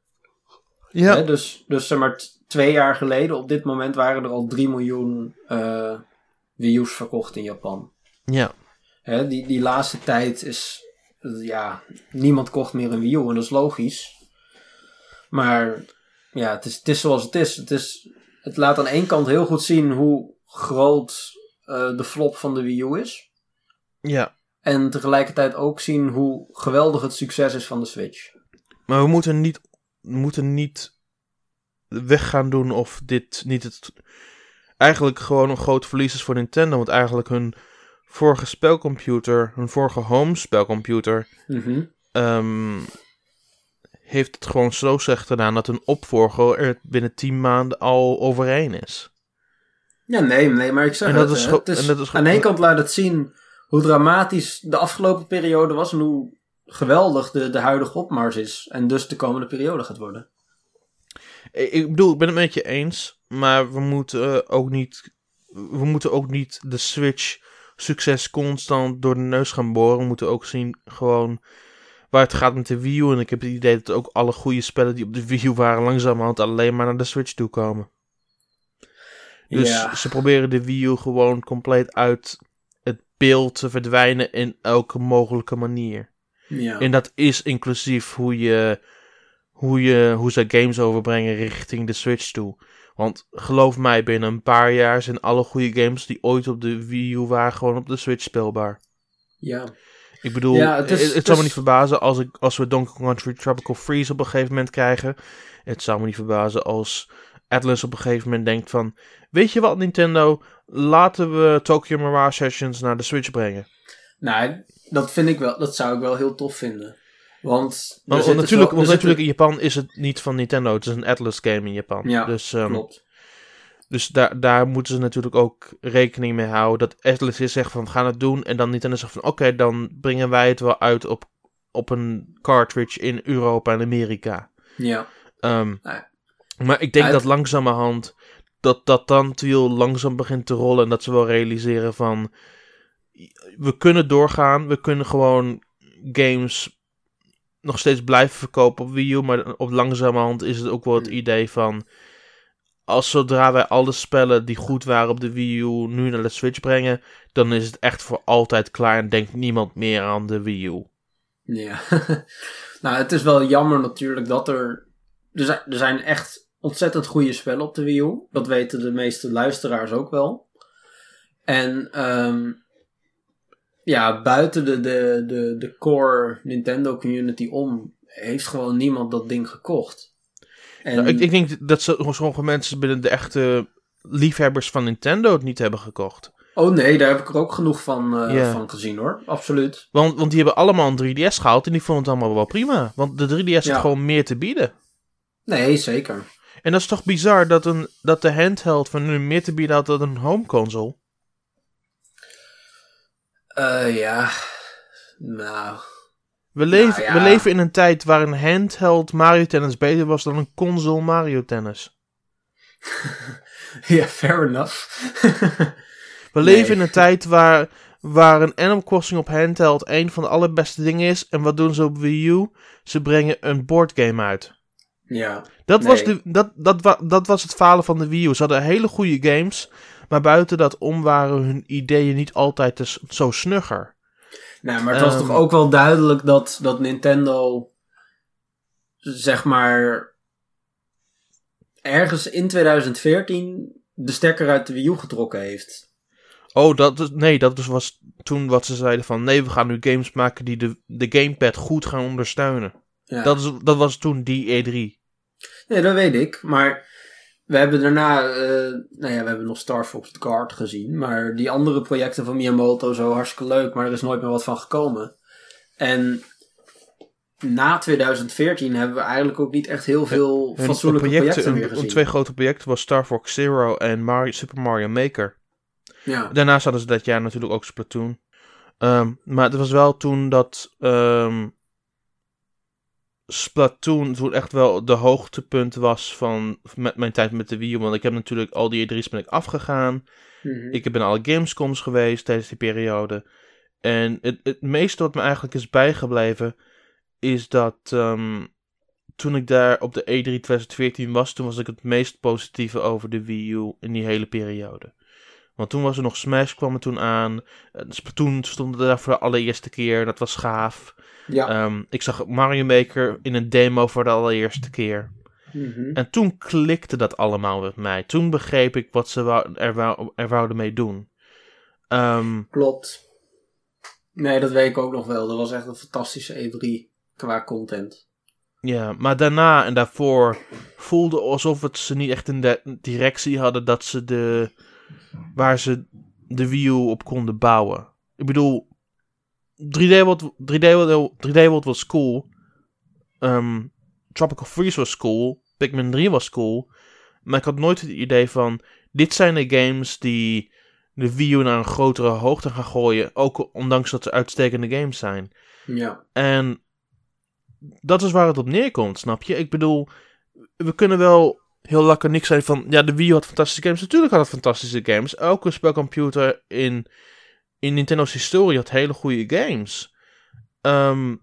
Ja, Hè, dus, dus zeg maar twee jaar geleden, op dit moment waren er al 3 miljoen eh Wii U's verkocht in Japan. ja. Hè, die, die laatste tijd is, ja, niemand kocht meer een Wii U en dat is logisch. Maar ja, het is, het is zoals het is. Het, is. het laat aan één kant heel goed zien hoe groot eh, de flop van de Wii U is. ja. En tegelijkertijd ook zien hoe geweldig het succes is van de Switch. Maar we moeten niet, moeten niet weg gaan doen of dit niet het. Eigenlijk gewoon een groot verlies is voor Nintendo. Want eigenlijk hun vorige spelcomputer, hun vorige home spelcomputer. Mhm. ehm, heeft het gewoon zo slecht gedaan dat een opvolger er binnen 10 maanden al overheen is. Ja, nee, nee, maar ik zeg En dat het, is Het en dat is ge- aan één kant laat het zien hoe dramatisch de afgelopen periode was en hoe geweldig de, de huidige opmars is. En dus de komende periode gaat worden. Ik bedoel, ik ben het met je eens. Maar we moeten ook niet. We moeten ook niet de Switch succes constant door de neus gaan boren. We moeten ook zien gewoon waar het gaat met de Wii U. En ik heb het idee dat ook alle goede spellen die op de Wii U waren langzamerhand alleen maar naar de Switch toe komen. Dus ja. ze proberen de Wii U gewoon compleet uit het beeld te verdwijnen in elke mogelijke manier. Ja. En dat is inclusief hoe je, hoe je, hoe ze games overbrengen richting de Switch toe. Want geloof mij, binnen een paar jaar zijn alle goede games die ooit op de Wii U waren gewoon op de Switch speelbaar. ja. Ik bedoel, Ja, het is- het, het zou me niet verbazen als, ik, als we Donkey Kong Country Tropical Freeze op een gegeven moment krijgen. Het zou me niet verbazen als Atlas op een gegeven moment denkt van... Weet je wat Nintendo, laten we Tokyo Mirage Sessions naar de Switch brengen. Nou, dat vind ik wel, dat zou ik wel heel tof vinden. Want, natuurlijk, wel- want natuurlijk in Japan is het niet van Nintendo. Het is een Atlas game in Japan. Ja, dus ehm, klopt. dus daar, daar moeten ze natuurlijk ook rekening mee houden. Dat Atlas is zegt van we gaan het doen. En dan Nintendo zegt van oké, dan brengen wij het wel uit op, op een cartridge in Europa en Amerika. Ja. Ehm, Nou, maar ik denk uit- dat langzamerhand dat dat tandwiel langzaam begint te rollen. En dat ze wel realiseren van we kunnen doorgaan. We kunnen gewoon games nog steeds blijven verkopen op Wii U. Maar op langzamerhand is het ook wel het Hmm. idee van... Als zodra wij alle spellen die goed waren op de Wii U nu naar de Switch brengen... dan is het echt voor altijd klaar en denkt niemand meer aan de Wii U. Ja. nou, het is wel jammer natuurlijk dat er... Er zijn, er zijn echt ontzettend goede spellen op de Wii U. Dat weten de meeste luisteraars ook wel. En ehm, ja, buiten de, de, de, de core Nintendo community om... heeft gewoon niemand dat ding gekocht. En, Nou, ik, ik denk dat zo- sommige mensen binnen de echte liefhebbers van Nintendo het niet hebben gekocht. Oh nee, daar heb ik er ook genoeg van, eh, van gezien hoor. Absoluut. Want, want die hebben allemaal een 3DS gehaald en die vonden het allemaal wel prima. Want de 3DS Ja. heeft gewoon meer te bieden. Nee, zeker. En dat is toch bizar dat, een, dat de handheld van nu meer te bieden had dan een home console. Eh ja. Nou. We leven, ja. we leven in een tijd waar een handheld Mario Tennis beter was dan een console Mario Tennis. Ja, fair enough. We Nee. leven in een tijd waar, waar een Animal Crossing op handheld een van de allerbeste dingen is. En wat doen ze op Wii U? Ze brengen een boardgame uit. ja. Dat, was de, dat, dat, dat was het falen van de Wii U. Ze hadden hele goede games. Maar buiten dat om waren hun ideeën niet altijd zo snugger. Nou, maar het was Ehm. toch ook wel duidelijk dat, dat Nintendo, zeg maar, ergens in 2014 de stekker uit de Wii U getrokken heeft. Oh, dat is, nee, dat is- was toen wat ze zeiden van... Nee, we gaan nu games maken die de, de gamepad goed gaan ondersteunen. Ja. Dat, is, dat was toen die E E3. Nee, dat weet ik. Maar we hebben daarna, eh, nou ja, we hebben nog Star Fox Guard gezien. Maar die andere projecten van Miyamoto, zo hartstikke leuk, maar er is nooit meer wat van gekomen. En na 2014 hebben we eigenlijk ook niet echt heel veel Hun fatsoenlijke projecten, meer gezien. twee grote projecten was Star Fox Zero en Mario, Super Mario Maker. Ja. Daarnaast hadden ze dat jaar natuurlijk ook Splatoon. Ehm, maar het was wel toen dat ehm, Splatoon toen echt wel de hoogtepunt was van met mijn tijd met de Wii U. Want ik heb natuurlijk al die E3's ben ik afgegaan. Mhm. Ik ben alle Gamescoms geweest tijdens die periode. En het, het meeste wat me eigenlijk is bijgebleven is dat ehm, toen ik daar op de E E3 2014 was, toen was ik het meest positieve over de Wii U in die hele periode. Want toen was er nog Smash kwam er toen aan. Eh, Splatoon stond er daar voor de allereerste keer. Dat was gaaf. ja. Ehm, ik zag Mario Maker in een demo voor de allereerste keer. Mhm. En toen klikte dat allemaal met mij. Toen begreep ik wat ze wou, er, wou, er wouden mee doen. Ehm, Klopt. Nee, dat weet ik ook nog wel. Dat was echt een fantastische E3 qua content. ja, maar daarna en daarvoor voelde alsof het ze niet echt in de directie hadden dat ze de. Waar ze de Wii U op konden bouwen. Ik bedoel, 3D World, 3D World, 3D World was cool. Ehm, Tropical Freeze was cool. Pikmin 3 was cool. Maar ik had nooit het idee van. Dit zijn de games die de Wii U naar een grotere hoogte gaan gooien. Ook ondanks dat ze uitstekende games zijn. Ja. En dat is waar het op neerkomt, snap je? Ik bedoel, we kunnen wel heel laconiek zijn van... Ja, de Wii had fantastische games. Natuurlijk had het fantastische games. Elke spelcomputer in, in Nintendo's historie had hele goede games. Ehm,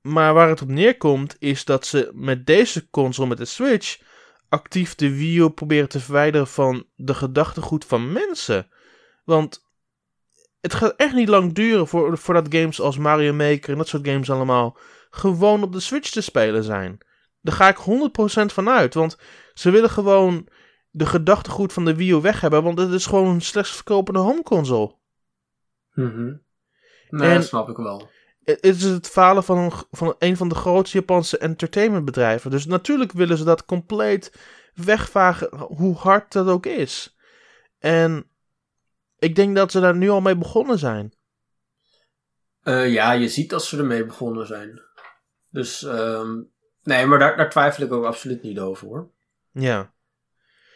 maar waar het op neerkomt is dat ze met deze console, met de Switch... actief de Wii U proberen te verwijderen van de gedachtegoed van mensen. Want het gaat echt niet lang duren voor, voordat games als Mario Maker en dat soort games allemaal gewoon op de Switch te spelen zijn. Daar ga ik 100% van uit, want ze willen gewoon de gedachtegoed van de Wii U weg hebben, want het is gewoon een slechts verkopende homeconsole. Mhm. Nee, En- dat snap ik wel. Het is het falen van een, van een van de grootste Japanse entertainmentbedrijven. Dus natuurlijk willen ze dat compleet wegvagen, hoe hard dat ook is. En ik denk dat ze daar nu al mee begonnen zijn. Eh, ja, je ziet dat ze ermee begonnen zijn. Dus, ehm, nee, maar daar, daar twijfel ik ook absoluut niet over hoor. Ja.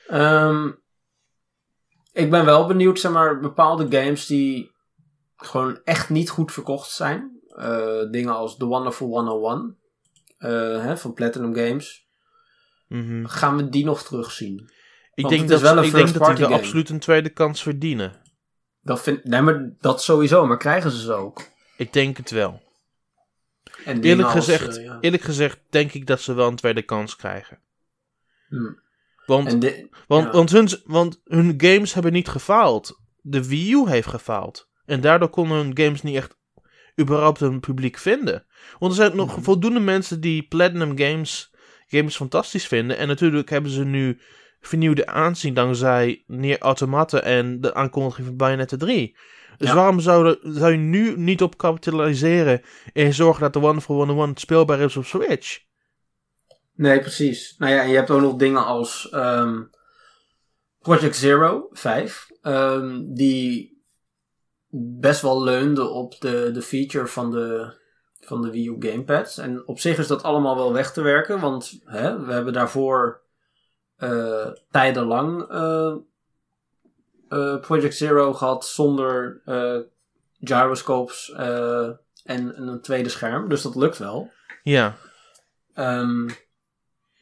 Ehm, ik ben wel benieuwd, zeg maar, bepaalde games die gewoon echt niet goed verkocht zijn. Eh, dingen als The Wonderful 101 eh, hè, van Platinum Games. Mhm. Gaan we die nog terugzien? Ik Want denk dat, wel een ik denk dat die wel absoluut een tweede kans verdienen. Dat vind, nee, maar dat sowieso, maar krijgen ze ze ook? Ik denk het wel. En Eerlijk als, gezegd, eh, ja. eerlijk gezegd denk ik dat ze wel een tweede kans krijgen. Hm. Want, want, ja. want, hun, want hun games hebben niet gefaald. De Wii U heeft gefaald. En daardoor konden hun games niet echt überhaupt een publiek vinden. Want er zijn nog Mhm. voldoende mensen die Platinum Games, games fantastisch vinden. En natuurlijk hebben ze nu vernieuwde aanzien dankzij Nier Automata en de aankondiging van Bayonetta 3. Dus Ja. waarom zou, zou je nu niet op kapitaliseren en zorgen dat de Wonderful 101 speelbaar is op Switch? Nee, precies. Nou ja, en je hebt ook nog dingen als ehm, Project Zero 5, ehm, die best wel leunde op de, de feature van de, van de Wii U gamepads. En op zich is dat allemaal wel weg te werken, want hè, we hebben daarvoor eh tijdenlang eh, eh, Project Zero gehad zonder eh, gyroscopes eh, en, en een tweede scherm. Dus dat lukt wel. Ja, Ehm,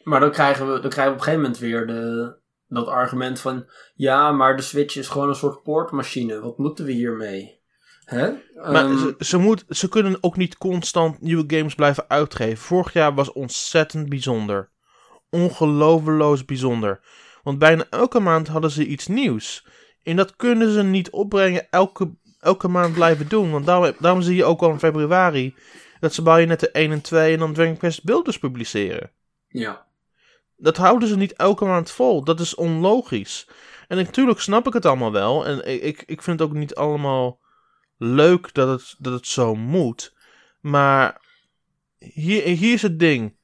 maar dan krijgen, we, dan krijgen we op een gegeven moment weer de, dat argument van... Ja, maar de Switch is gewoon een soort poortmachine. Wat moeten we hiermee? Hè? maar Ehm, ze, ze, moet, ze kunnen ook niet constant nieuwe games blijven uitgeven. Vorig jaar was ontzettend bijzonder. Ongelooflijk bijzonder. Want bijna elke maand hadden ze iets nieuws. En dat kunnen ze niet opbrengen elke, elke maand blijven doen. Want daarom, daarom zie je ook al in februari dat ze net de 1 en 2 en dan Dragon Quest Builders publiceren. Ja. Dat houden ze niet elke maand vol. Dat is onlogisch. En natuurlijk snap ik het allemaal wel. En ik, ik vind het ook niet allemaal leuk dat het, dat het zo moet. Maar hier, hier is het ding.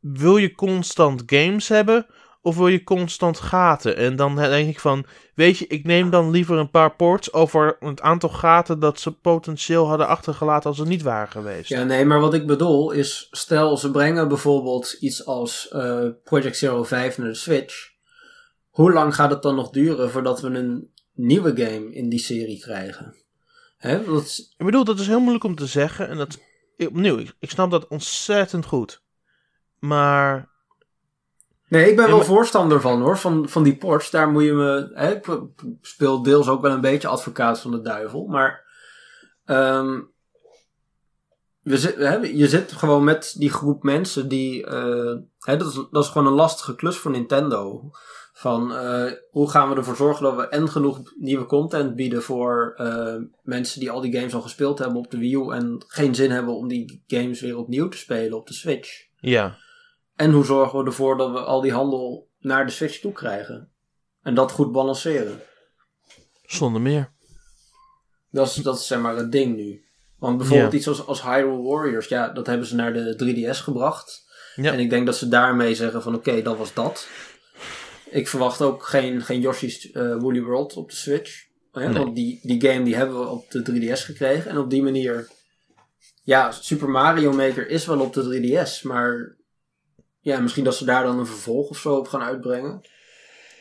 Wil je constant games hebben? Of wil je constant gaten? En dan denk ik van, weet je, ik neem dan liever een paar ports over het aantal gaten dat ze potentieel hadden achtergelaten als ze niet waren geweest. Ja, nee, maar wat ik bedoel is, stel ze brengen bijvoorbeeld iets als uh, Project Zero 5 naar de Switch. Hoe lang gaat het dan nog duren voordat we een nieuwe game in die serie krijgen? Hè? Dat Ik bedoel, dat is heel moeilijk om te zeggen. En dat, opnieuw, ik, ik snap dat ontzettend goed. Maar Nee, ik ben wel voorstander van hoor, van, van die ports. Daar moet je me. Hè, ik speel deels ook wel een beetje advocaat van de duivel. Maar. Um, we zit, hè, je zit gewoon met die groep mensen die. Uh, hè, dat, is, dat is gewoon een lastige klus voor Nintendo. Van uh, hoe gaan we ervoor zorgen dat we en genoeg nieuwe content bieden voor uh, mensen die al die games al gespeeld hebben op de Wii U en geen zin hebben om die games weer opnieuw te spelen op de Switch. Ja. En hoe zorgen we ervoor dat we al die handel naar de Switch toe krijgen? En dat goed balanceren. Zonder meer. Dat is, dat is zeg maar het ding nu. Want bijvoorbeeld iets als, als Hyrule Warriors, ja, dat hebben ze naar de 3DS gebracht. Ja. En ik denk dat ze daarmee zeggen van oké, dat was dat. Ik verwacht ook geen, geen Yoshi's uh, Woolly World op de Switch. Ja, Want die, die game die hebben we op de 3DS gekregen. En op die manier... Ja, Super Mario Maker is wel op de 3DS, maar ja, misschien dat ze daar dan een vervolg of zo op gaan uitbrengen.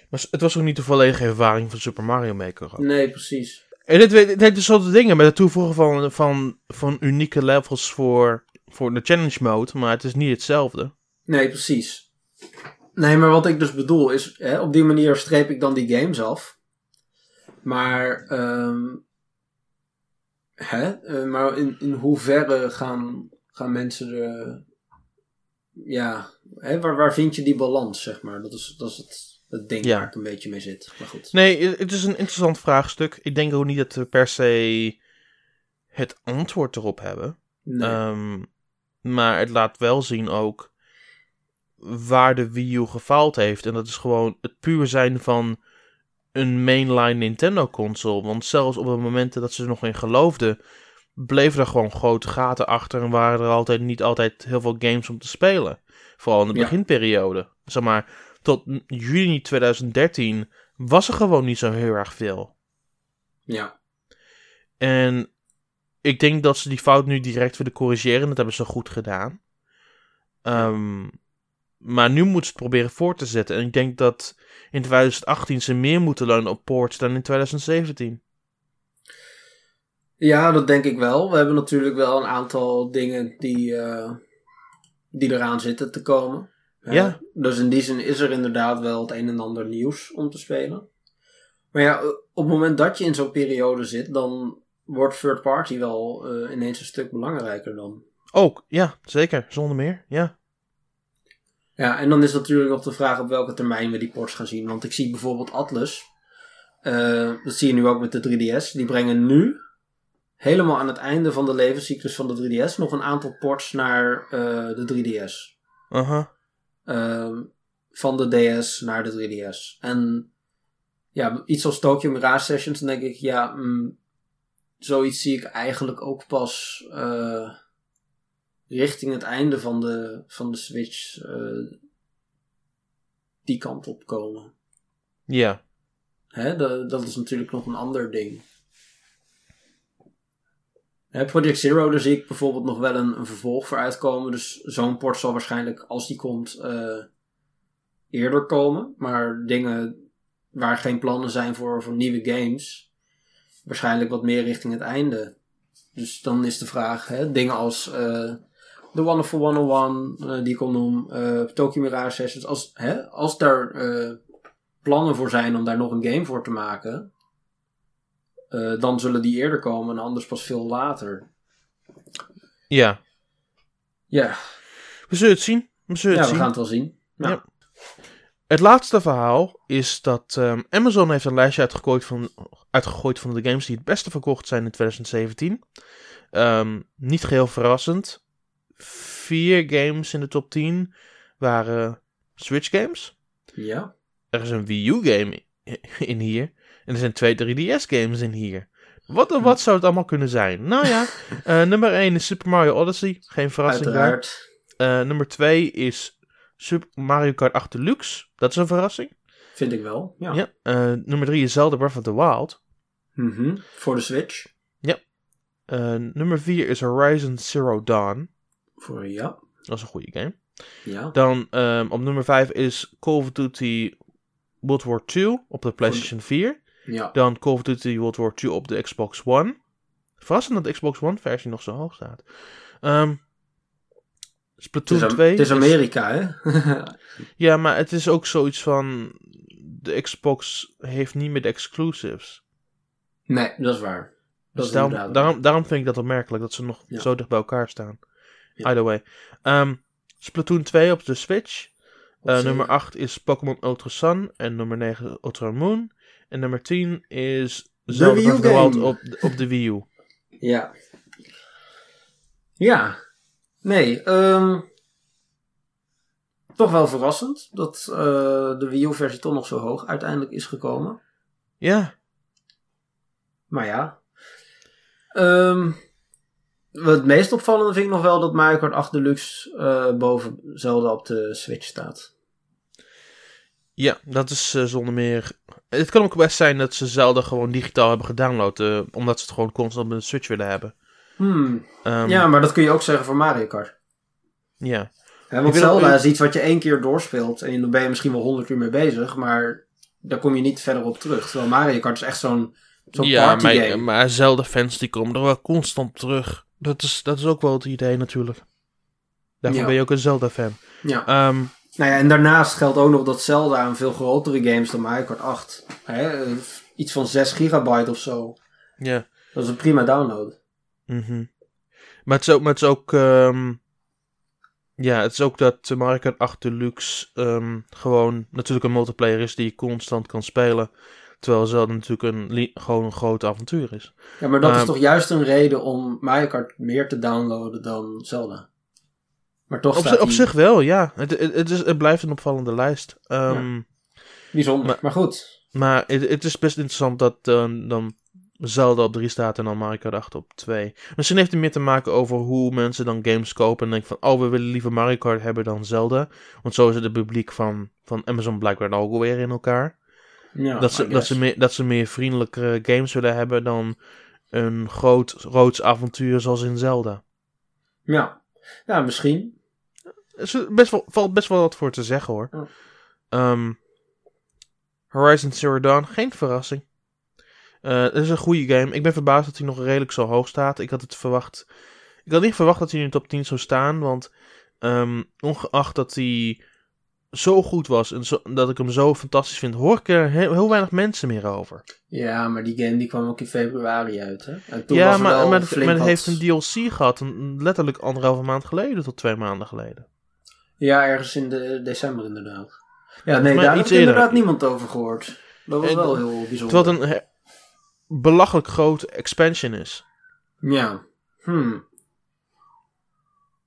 Maar het was ook niet de volledige ervaring van Super Mario Maker. Nee, precies. En dit, dit, is soort dingen met het toevoegen van, van, van unieke levels voor, voor de challenge mode, maar het is niet hetzelfde. Nee, precies. Nee, maar wat ik dus bedoel is, hè, op die manier streep ik dan die games af. Maar, um, hè, uh, maar in, in hoeverre gaan, gaan mensen er ja, hè, waar, waar vind je die balans, zeg maar? Dat is, dat is het, het ding waar ik een beetje mee zit. Maar goed. Nee, het is een interessant vraagstuk. Ik denk ook niet dat we per se het antwoord erop hebben. Nee. Um, maar het laat wel zien ook waar de Wii U gefaald heeft. En dat is gewoon het puur zijn van een mainline Nintendo console. Want zelfs op de momenten dat ze er nog in geloofden, bleven er gewoon grote gaten achter en waren er altijd niet altijd heel veel games om te spelen. Vooral in de beginperiode. Zeg maar, tot juni 2013 was er gewoon niet zo heel erg veel. Ja. En ik denk dat ze die fout nu direct willen corrigeren. Dat hebben ze goed gedaan. Um, maar nu moeten ze het proberen voor te zetten. En ik denk dat in 2018 ze meer moeten leunen op ports dan in 2017. Ja, dat denk ik wel. We hebben natuurlijk wel een aantal dingen die, uh, die eraan zitten te komen. Ja. dus in die zin is er inderdaad wel het een en ander nieuws om te spelen. Maar ja, op het moment dat je in zo'n periode zit, dan wordt third party wel uh, ineens een stuk belangrijker dan. Ook, ja, zeker. Zonder meer, ja. Ja, en dan is natuurlijk nog de vraag op welke termijn we die ports gaan zien. Want ik zie bijvoorbeeld Atlas. Uh, dat zie je nu ook met de 3DS. Die brengen nu helemaal aan het einde van de levenscyclus van de 3DS nog een aantal ports naar uh, de 3DS. Uh -huh. van de DS naar de 3DS. En ja, iets als Tokyo Mirage Sessions, dan denk ik, ja, mm, zoiets zie ik eigenlijk ook pas uh, richting het einde van de, van de Switch uh, die kant op komen. Ja. Hè, dat is natuurlijk nog een ander ding. Project Zero, daar zie ik bijvoorbeeld nog wel een, een vervolg voor uitkomen. Dus zo'n port zal waarschijnlijk, als die komt, uh, eerder komen. Maar dingen waar geen plannen zijn voor, voor nieuwe games, waarschijnlijk wat meer richting het einde. Dus dan is de vraag, hè, dingen als uh, The Wonderful 101, uh, die ik al noem, uh, Tokyo Mirage Sessions. Als, hè, als daar plannen voor zijn om daar nog een game voor te maken, uh, dan zullen die eerder komen en anders pas veel later. Ja. Ja. We zullen het zien. We zullen ja, het we zien. gaan het wel zien. Nou. Ja. Het laatste verhaal is dat ehm, Amazon heeft een lijstje uitgegooid van, uitgegooid van de games die het beste verkocht zijn in 2017. Ehm, niet geheel verrassend. Vier games in de top 10 waren Switch games. Ja. Er is een Wii U game in hier. En er zijn twee 3DS games in hier. Wat, en wat zou het allemaal kunnen zijn? Nou ja, eh, nummer 1 is Super Mario Odyssey. Geen verrassing daar. Uiteraard. Eh, nummer 2 is Super Mario Kart 8 Deluxe. Dat is een verrassing. Vind ik wel. Ja. Ja. eh, nummer 3 is Zelda Breath of the Wild. Mhm. Voor de Switch. Eh, nummer 4 is Horizon Zero Dawn. Voor ja. Dat is een goede game. Ja. Dan ehm, op nummer 5 is Call of Duty World War 2 op de PlayStation 4. Ja. Dan Call of Duty World War 2 op de Xbox One. Verrassend dat de Xbox One versie nog zo hoog staat. Ehm Het Splatoon is, Am- 2. het is Amerika, hè? Ja, maar het is ook zoiets van... De Xbox heeft niet meer de exclusives. nee, dat is waar. Dat Dus is daarom, daarom, daarom vind ik dat opmerkelijk dat ze nog Ja. zo dicht bij elkaar staan. Ja. Either way. Ehm, Splatoon 2 op de Switch. Eh, nummer 8 is Pokémon Ultra Sun. En nummer 9 Ultra Moon. En nummer 10 is Zelda Breath of the Wild game. op, de- op de Wii U. Ja. Ja. Nee, ehm, toch wel verrassend dat eh, de Wii U-versie toch nog zo hoog uiteindelijk is gekomen. Ja, Maar ja. Ehm, het meest opvallende vind ik nog wel dat Mario Kart 8 Deluxe eh, boven Zelda op de Switch staat. Ja, dat is eh, zonder meer... Het kan ook best zijn dat ze Zelda gewoon digitaal hebben gedownload. eh, omdat ze het gewoon constant met de Switch willen hebben. Hmm. Ehm, Ja, maar dat kun je ook zeggen voor Mario Kart. ja. Want Zelda is iets wat je één keer doorspeelt en dan ben je misschien wel honderd uur mee bezig, maar daar kom je niet verder op terug. Terwijl Mario Kart is echt zo'n zo'n ja, maar, partygame. maar Zelda-fans die komen er wel constant op terug. Dat is, dat is ook wel het idee natuurlijk. Daarvoor Ja. ben je ook een Zelda-fan. Ja. Ehm, Nou ja, en daarnaast geldt ook nog dat Zelda een veel grotere game is dan Mario Kart 8. Hè, iets van 6 gigabyte of zo. ja. Dat is een prima download. mhm. Maar het is ook... Maar het is ook ehm, ja, het is ook dat Mario Kart 8 Deluxe ehm, gewoon natuurlijk een multiplayer is die je constant kan spelen. Terwijl Zelda natuurlijk een, gewoon een groot avontuur is. Ja, maar dat is toch juist een reden om Mario Kart meer te downloaden dan Zelda. Maar toch Op, staat op die zich wel, ja. Het, het, het, is, het blijft een opvallende lijst. Ehm, bijzonder. maar- Maar, goed. Maar het, het is best interessant dat eh, dan Zelda op 3 staat en dan Mario Kart 8 op 2. Misschien heeft het meer te maken over hoe mensen dan games kopen en denken van, oh, we willen liever Mario Kart hebben dan Zelda. Want zo is het publiek van, van Amazon blijkbaar ook alweer in elkaar. Ja, dat, ze, dat, ze meer, dat ze meer vriendelijkere games willen hebben dan een groot roods avontuur zoals in Zelda. Ja. ja, misschien. Er is best wel, valt best wel wat voor te zeggen hoor. Ehm, Horizon Zero Dawn, geen verrassing. Eh, het is een goede game. Ik ben verbaasd dat hij nog redelijk zo hoog staat. Ik had het verwacht. Ik had niet verwacht dat hij in de top 10 zou staan. Want ehm, ongeacht dat hij zo goed was en zo- dat ik hem zo fantastisch vind, hoor ik er heel, heel weinig mensen meer over. Ja, maar die game die kwam ook in februari uit, hè? En toen ja, was maar, maar, het- flink maar het wat- heeft een DLC gehad. Een, letterlijk anderhalve maand geleden tot twee maanden geleden. Ja, ergens in de december inderdaad. Ja, nee, daar heeft inderdaad niemand over gehoord. Dat was En- wel heel bijzonder. Het een he- belachelijk grote expansion is. Ja. Hmm.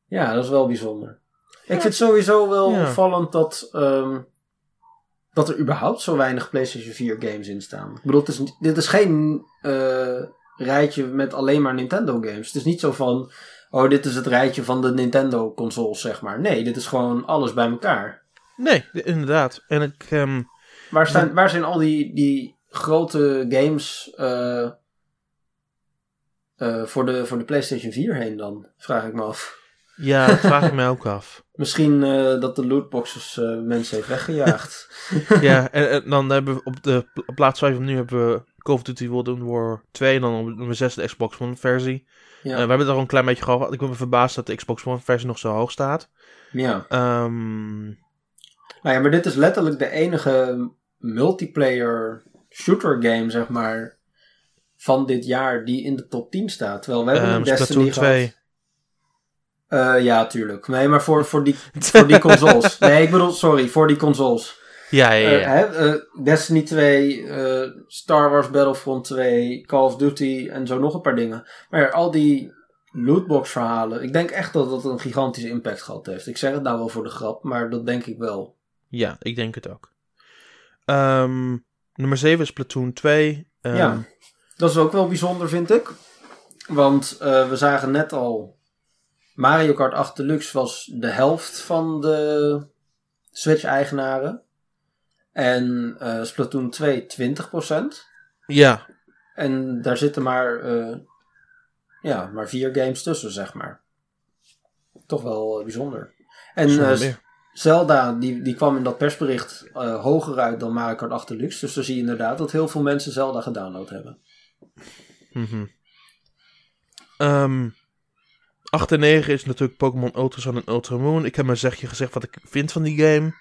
Ja, dat is wel bijzonder. Ik vind het sowieso wel Ja. opvallend dat, ehm, dat er überhaupt zo weinig PlayStation 4 games in staan. Ik bedoel, het is, dit is geen eh, rijtje met alleen maar Nintendo games. Het is niet zo van, oh, dit is het rijtje van de Nintendo consoles, zeg maar. Nee, dit is gewoon alles bij elkaar. Nee, inderdaad. En ik, ehm, Waar, staan, waar zijn al die, die grote games eh, eh, voor, de, voor de PlayStation 4 heen dan? Vraag ik me af. ja, dat vraag ik mij ook af. Misschien eh, dat de lootboxes mensen heeft weggejaagd. Ja, en, en dan hebben we op de pl- plaats 5 van nu hebben we Call of Duty World War 2 en dan op nummer 6 de Xbox One versie. Ja. Eh, we hebben het er al een klein beetje gehad. Ik ben me verbaasd dat de Xbox One versie nog zo hoog staat. ja. Ehm, Nou ja, maar dit is letterlijk de enige multiplayer shooter game, zeg maar, van dit jaar die in de top 10 staat. Terwijl we hebben een Destiny Splatoon gehad. 2. Eh, ja, tuurlijk. Nee, maar voor, voor, die, voor die consoles. Nee, ik bedoel, sorry, voor die consoles. Ja, ja, Eh, ja. eh, Destiny 2, eh, Star Wars Battlefront 2, Call of Duty en zo nog een paar dingen. Maar ja, al die lootbox verhalen, ik denk echt dat dat een gigantische impact gehad heeft. Ik zeg het nou wel voor de grap, maar dat denk ik wel. Ja, ik denk het ook. Ehm, nummer 7 is Platoon 2. Ehm, Ja. Dat is ook wel bijzonder, vind ik. Want we zagen net al, Mario Kart 8 Deluxe was de helft van de Switch-eigenaren. En eh, Splatoon 2 20%. Ja, En daar zitten maar, eh, ja, maar vier games tussen, zeg maar. Toch wel eh, bijzonder. En. Zelda, die, die kwam in dat persbericht hoger uit dan Mario Kart 8 Deluxe. Dus dan zie je inderdaad dat heel veel mensen Zelda gedownload hebben. Mhm. Ehm, 8 en 9 is natuurlijk Pokémon Ultra Sun en Ultra Moon. Ik heb maar zegje gezegd wat ik vind van die game.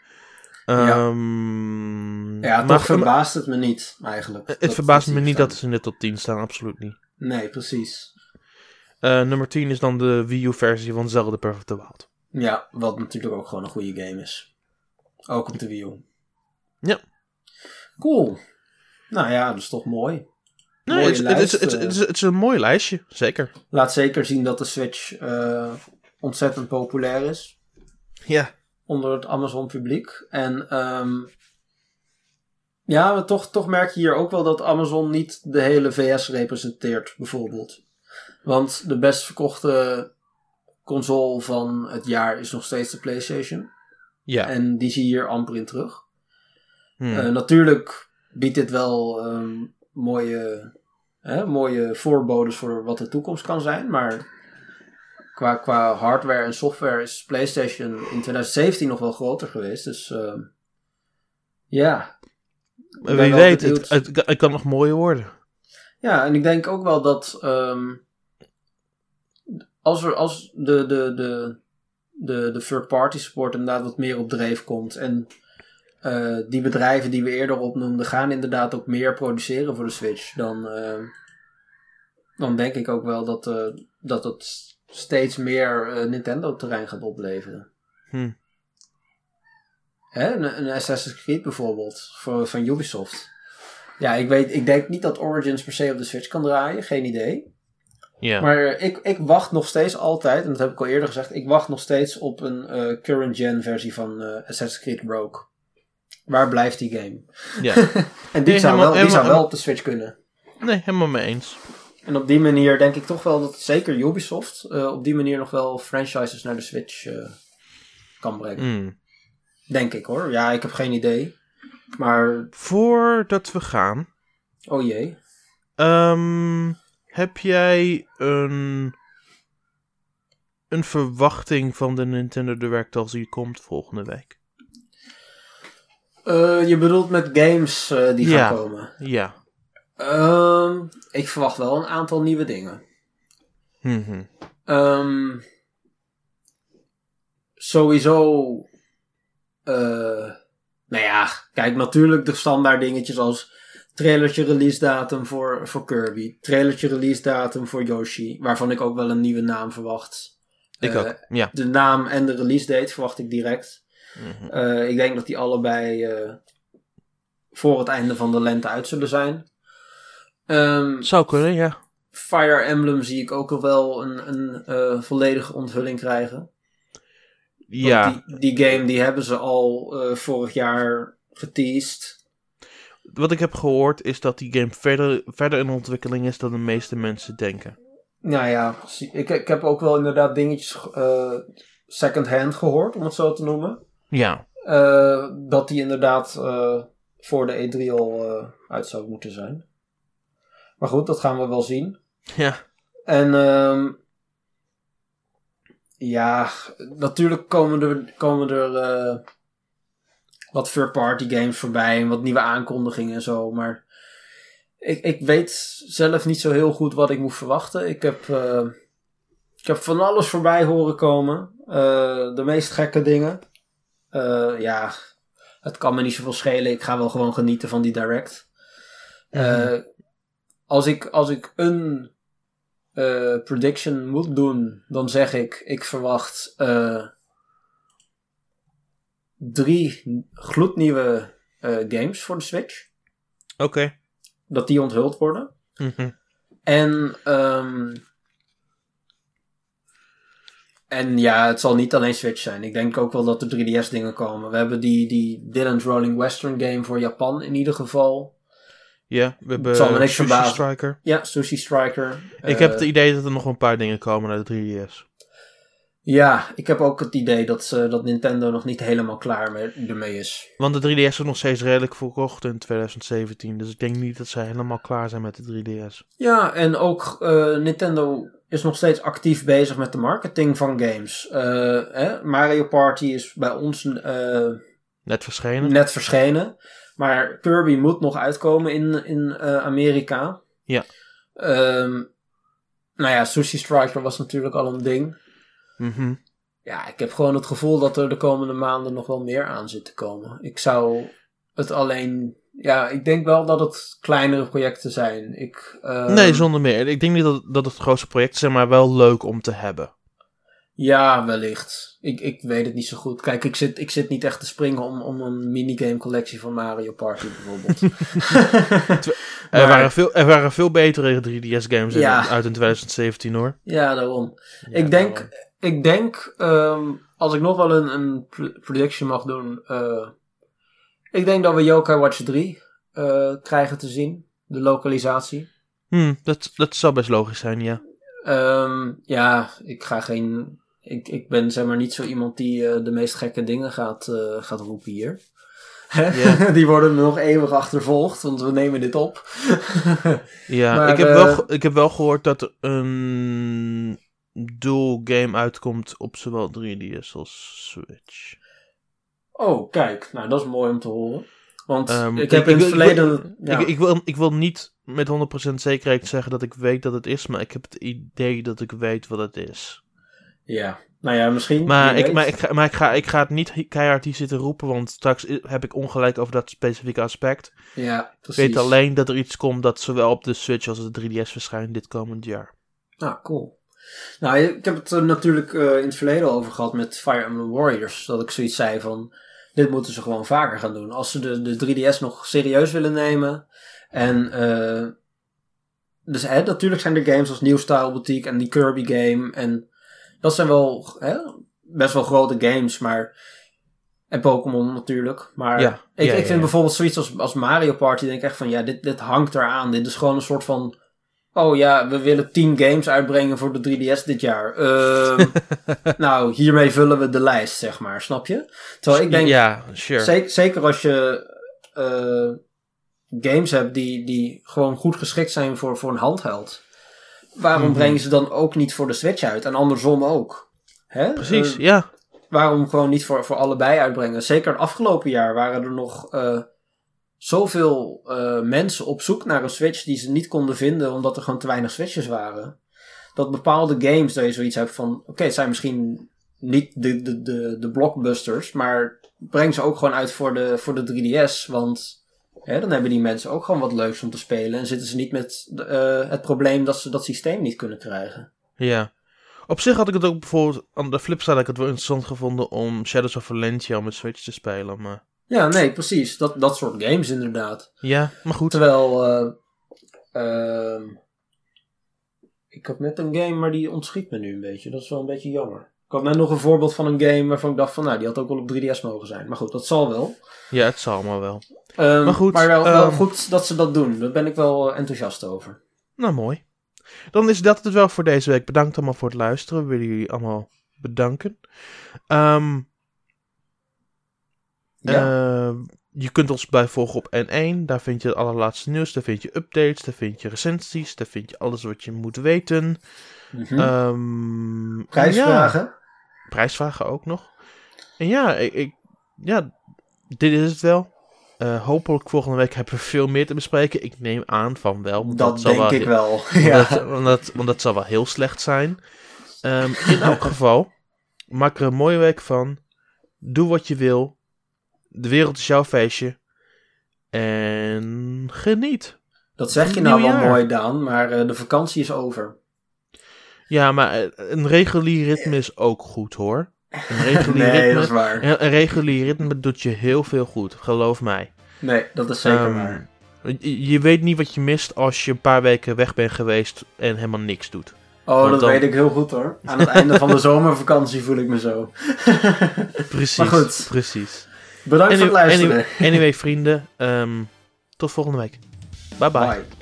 Ja. Ehm, Ja, maar- toch verbaast het me niet, eigenlijk. Het verbaast me niet dat ze in de top 10 staan, absoluut niet. Nee, precies. Eh, nummer 10 is dan de Wii U versie van Zelda Breath of the Wild. Ja, wat natuurlijk ook gewoon een goede game is. Ook op de Wii U. Ja. Cool. Nou ja, dat is toch mooi. Nee, Mooie het, is- het, is, lijst, het, is, het, is, het is een mooi lijstje, zeker. Laat zeker zien dat de Switch eh, ontzettend populair is. Ja. Onder het Amazon publiek. En ehm, ja, maar toch, toch merk je hier ook wel dat Amazon niet de hele VS representeert, bijvoorbeeld. Want de best verkochte console van het jaar is nog steeds de PlayStation. Ja. En die zie je hier amper in terug. Hmm. Eh, natuurlijk biedt dit wel ehm, mooie, hè, mooie voorbodes voor wat de toekomst kan zijn. Maar qua, qua hardware en software is PlayStation in 2017 nog wel groter geweest. Dus ehm, ja. Ben Wie weet, het, het kan nog mooier worden. Ja, en ik denk ook wel dat ehm, als, er, als de, de, de, de, de third-party support inderdaad wat meer op dreef komt en eh, die bedrijven die we eerder opnoemden gaan inderdaad ook meer produceren voor de Switch, dan, ehm, dan denk ik ook wel dat, eh, dat het steeds meer eh, Nintendo-terrein gaat opleveren. Hm. Hè, een, een Assassin's Creed bijvoorbeeld, voor, van Ubisoft. Ja, ik, weet, ik denk niet dat Origins per se op de Switch kan draaien, geen idee. Ja. Maar ik, ik wacht nog steeds altijd, en dat heb ik al eerder gezegd, ik wacht nog steeds op een eh, current gen versie van eh, Assassin's Creed Rogue. Waar blijft die game? ja. En die Nee, zou, helemaal- wel, die zou wel op de Switch kunnen. Nee, helemaal mee eens. En op die manier denk ik toch wel dat zeker Ubisoft eh, op die manier nog wel franchises naar de Switch eh, kan brengen. Hmm. Denk ik hoor. Ja, ik heb geen idee. Maar, Voordat we gaan, oh jee. ehm, heb jij een, een verwachting van de Nintendo Direct als die komt volgende week? Eh, je bedoelt met games die Ja. gaan komen. Ja. Ehm, ik verwacht wel een aantal nieuwe dingen. Mhm. Ehm, sowieso. eh, nou ja, kijk, natuurlijk de standaard dingetjes als. Trailertje release datum voor, voor Kirby. Trailertje release datum voor Yoshi. Waarvan ik ook wel een nieuwe naam verwacht. Ik Eh, ook. Ja. De naam en de release date verwacht ik direct. Mhm. Eh, ik denk dat die allebei eh, voor het einde van de lente uit zullen zijn. Ehm, Zou kunnen, ja. Fire Emblem zie ik ook al wel een, een eh, volledige onthulling krijgen. Ja. Die, die game die hebben ze al eh, vorig jaar geteased. Wat ik heb gehoord is dat die game verder, verder in ontwikkeling is dan de meeste mensen denken. Nou ja, ik, ik heb ook wel inderdaad dingetjes eh second-hand gehoord, om het zo te noemen. Ja. Dat die inderdaad voor de E3 al uit zou moeten zijn. Maar goed, dat gaan we wel zien. Ja. En ehm, ja, natuurlijk komen er, komen er eh, wat third-party games voorbij en wat nieuwe aankondigingen en zo. Maar ik, ik weet zelf niet zo heel goed wat ik moet verwachten. Ik heb, eh, ik heb van alles voorbij horen komen. Eh, de meest gekke dingen. Ja, het kan me niet zoveel schelen. Ik ga wel gewoon genieten van die direct. Eh, als, ik, als ik een eh, prediction moet doen, dan zeg ik: ik verwacht eh, drie gloednieuwe eh, games voor de Switch. Oké. Dat die onthuld worden. Mhm. En, ehm, en ja, het zal niet alleen Switch zijn. Ik denk ook wel dat er 3DS dingen komen. We hebben die, die Dylan's Rolling Western game voor Japan in ieder geval. Ja, we hebben zal me niks Sushi verbazen. Striker. Ja, Sushi Striker. Ik Eh, heb het idee dat er nog een paar dingen komen naar de 3DS. Ja, ik heb ook het idee dat, ze, dat Nintendo nog niet helemaal klaar mee, ermee is. Want de 3DS is nog steeds redelijk verkocht in 2017. Dus ik denk niet dat zij helemaal klaar zijn met de 3DS. Ja, en ook eh, Nintendo is nog steeds actief bezig met de marketing van games. Eh, hè? Mario Party is bij ons eh, Net verschenen. net verschenen. Maar Kirby moet nog uitkomen in, in eh, Amerika. Ja. Ehm, nou ja, Sushi Striker was natuurlijk al een ding. Mhm. Ja, ik heb gewoon het gevoel dat er de komende maanden nog wel meer aan zit te komen. Ik zou het alleen... Ja, ik denk wel dat het kleinere projecten zijn. Ik, ehm, Nee, zonder meer. Ik denk niet dat, dat het grootste project is, maar wel leuk om te hebben. Ja, wellicht. Ik, ik weet het niet zo goed. Kijk, ik zit, ik zit niet echt te springen om, om een minigame collectie van Mario Party bijvoorbeeld. Er, waren veel, er waren veel betere 3DS-games Ja. uit in 2017 hoor. ja, daarom. Ja, ik denk, daarom. ik denk ehm, als ik nog wel een, een pr- prediction mag doen. eh, ik denk dat we Yokai Watch 3 eh, krijgen te zien. De lokalisatie. Hm, dat, dat zou best logisch zijn, ja. Ehm, ja, ik ga geen. Ik, ik ben zeg maar niet zo iemand die eh, de meest gekke dingen gaat, eh, gaat roepen hier. Die worden nog eeuwig achtervolgd, want we nemen dit op. Ja, Maar, ik, heb eh, wel, ge- ik heb wel gehoord dat er een dual game uitkomt op zowel 3DS als Switch. oh, kijk, nou dat is mooi om te horen. Want Ehm, ik heb in het ik- verleden. ja. Ik, ik, wil, ik wil niet met 100% zekerheid zeggen dat ik weet dat het is, maar ik heb het idee dat ik weet wat het is. Ja, nou ja, misschien. Maar, ik, maar, ik, ga, maar ik, ga, ik ga het niet keihard hier zitten roepen, want straks heb ik ongelijk over dat specifieke aspect. Ja, Ik weet alleen dat er iets komt dat zowel op de Switch als de 3DS verschijnt dit komend jaar. Ah, cool. Nou, ik heb het er natuurlijk eh, in het verleden over gehad met Fire Emblem Warriors. Dat ik zoiets zei van, dit moeten ze gewoon vaker gaan doen. Als ze de, de 3DS nog serieus willen nemen. En, eh, dus hè, natuurlijk zijn er games als New Style Boutique en die Kirby game. En dat zijn wel hè, best wel grote games, maar... En Pokémon natuurlijk. Maar Ja, ik, ja, ik vind ja. bijvoorbeeld zoiets als, als Mario Party. Denk ik echt van, ja, dit, dit hangt eraan. Dit is gewoon een soort van... Oh ja, we willen 10 games uitbrengen voor de 3DS dit jaar. Ehm, nou, hiermee vullen we de lijst, zeg maar. Snap je? Terwijl ik denk, ja, sure. zeker, zeker als je eh, games hebt die, die gewoon goed geschikt zijn voor, voor een handheld. Waarom Mhm. brengen ze dan ook niet voor de Switch uit? En andersom ook. Hè? Precies, Eh, ja. waarom gewoon niet voor, voor allebei uitbrengen? Zeker het afgelopen jaar waren er nog eh, zoveel eh, mensen op zoek naar een Switch die ze niet konden vinden omdat er gewoon te weinig Switches waren. Dat bepaalde games, dat je zoiets hebt van: oké, het zijn misschien niet de, de, de, de blockbusters, maar breng ze ook gewoon uit voor de, voor de 3DS. Want hè, dan hebben die mensen ook gewoon wat leuks om te spelen en zitten ze niet met eh, het probleem dat ze dat systeem niet kunnen krijgen. Ja. Op zich had ik het ook bijvoorbeeld, aan de flipside had ik het wel interessant gevonden om Shadows of Valentia op mijn Switch te spelen, maar... Ja, nee, precies. Dat, dat soort games inderdaad. Ja, maar goed. Terwijl, eh, ehm, ik had net een game, maar die ontschiet me nu een beetje. Dat is wel een beetje jammer. Ik had net nog een voorbeeld van een game waarvan ik dacht van, nou, die had ook wel op 3DS mogen zijn. Maar goed, dat zal wel. Ja, het zal maar wel. Ehm, Maar goed, wel, wel ehm, goed dat ze dat doen. Daar ben ik wel enthousiast over. Nou, mooi. Dan is dat het wel voor deze week. Bedankt allemaal voor het luisteren. We willen jullie allemaal bedanken. Ehm, Ja, eh, je kunt ons bij volgen op N1. Daar vind je het allerlaatste nieuws. Daar vind je updates. Daar vind je recensies. Daar vind je alles wat je moet weten. Ehm, Prijsvragen. ja, prijsvragen ook nog. En ja, ik, ik- ja, dit is het wel. Eh, hopelijk volgende week hebben we veel meer te bespreken. Ik neem aan van wel. dat zal denk wel ik wel. Want, ja. dat, want, dat, want dat zal wel heel slecht zijn. Ehm, in elk geval, maak er een mooie week van. Doe wat je wil. De wereld is jouw feestje. En geniet. Dat zeg je nou wel mooi, Daan, maar eh, de vakantie is over. Ja, maar eh, een regulier ritme is ook goed hoor. Een regulier nee, ritme, dat is waar. Een regulier ritme doet je heel veel goed, geloof mij. Nee, dat is zeker ehm, waar. Je, weet niet wat je mist als je een paar weken weg bent geweest en helemaal niks doet. Oh, dat weet ik heel goed hoor. Aan het einde van de zomervakantie voel ik me zo. precies, maar goed. precies. Bedankt voor het luisteren. Anyway, anyway vrienden, ehm, tot volgende week. bye. bye.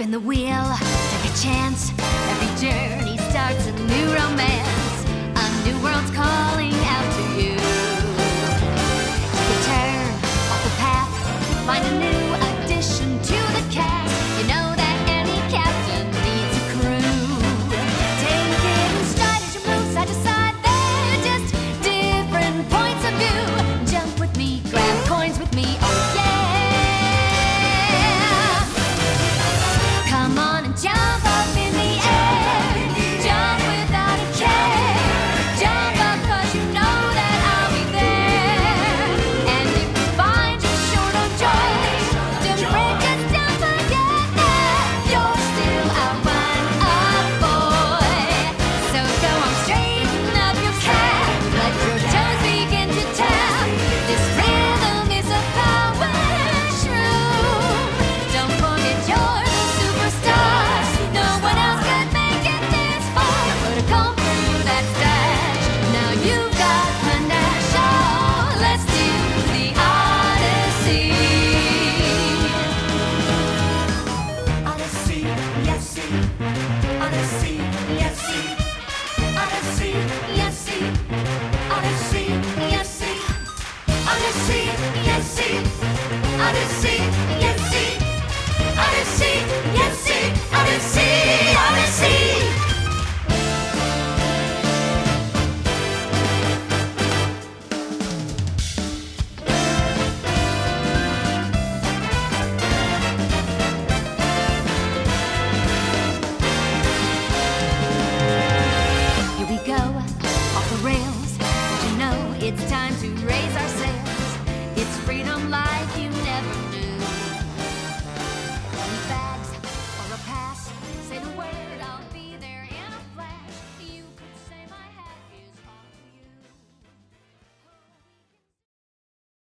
spin the wheel, take a chance. Every journey starts a new romance. A new world's calling out to you. Take a turn off the path, find a new.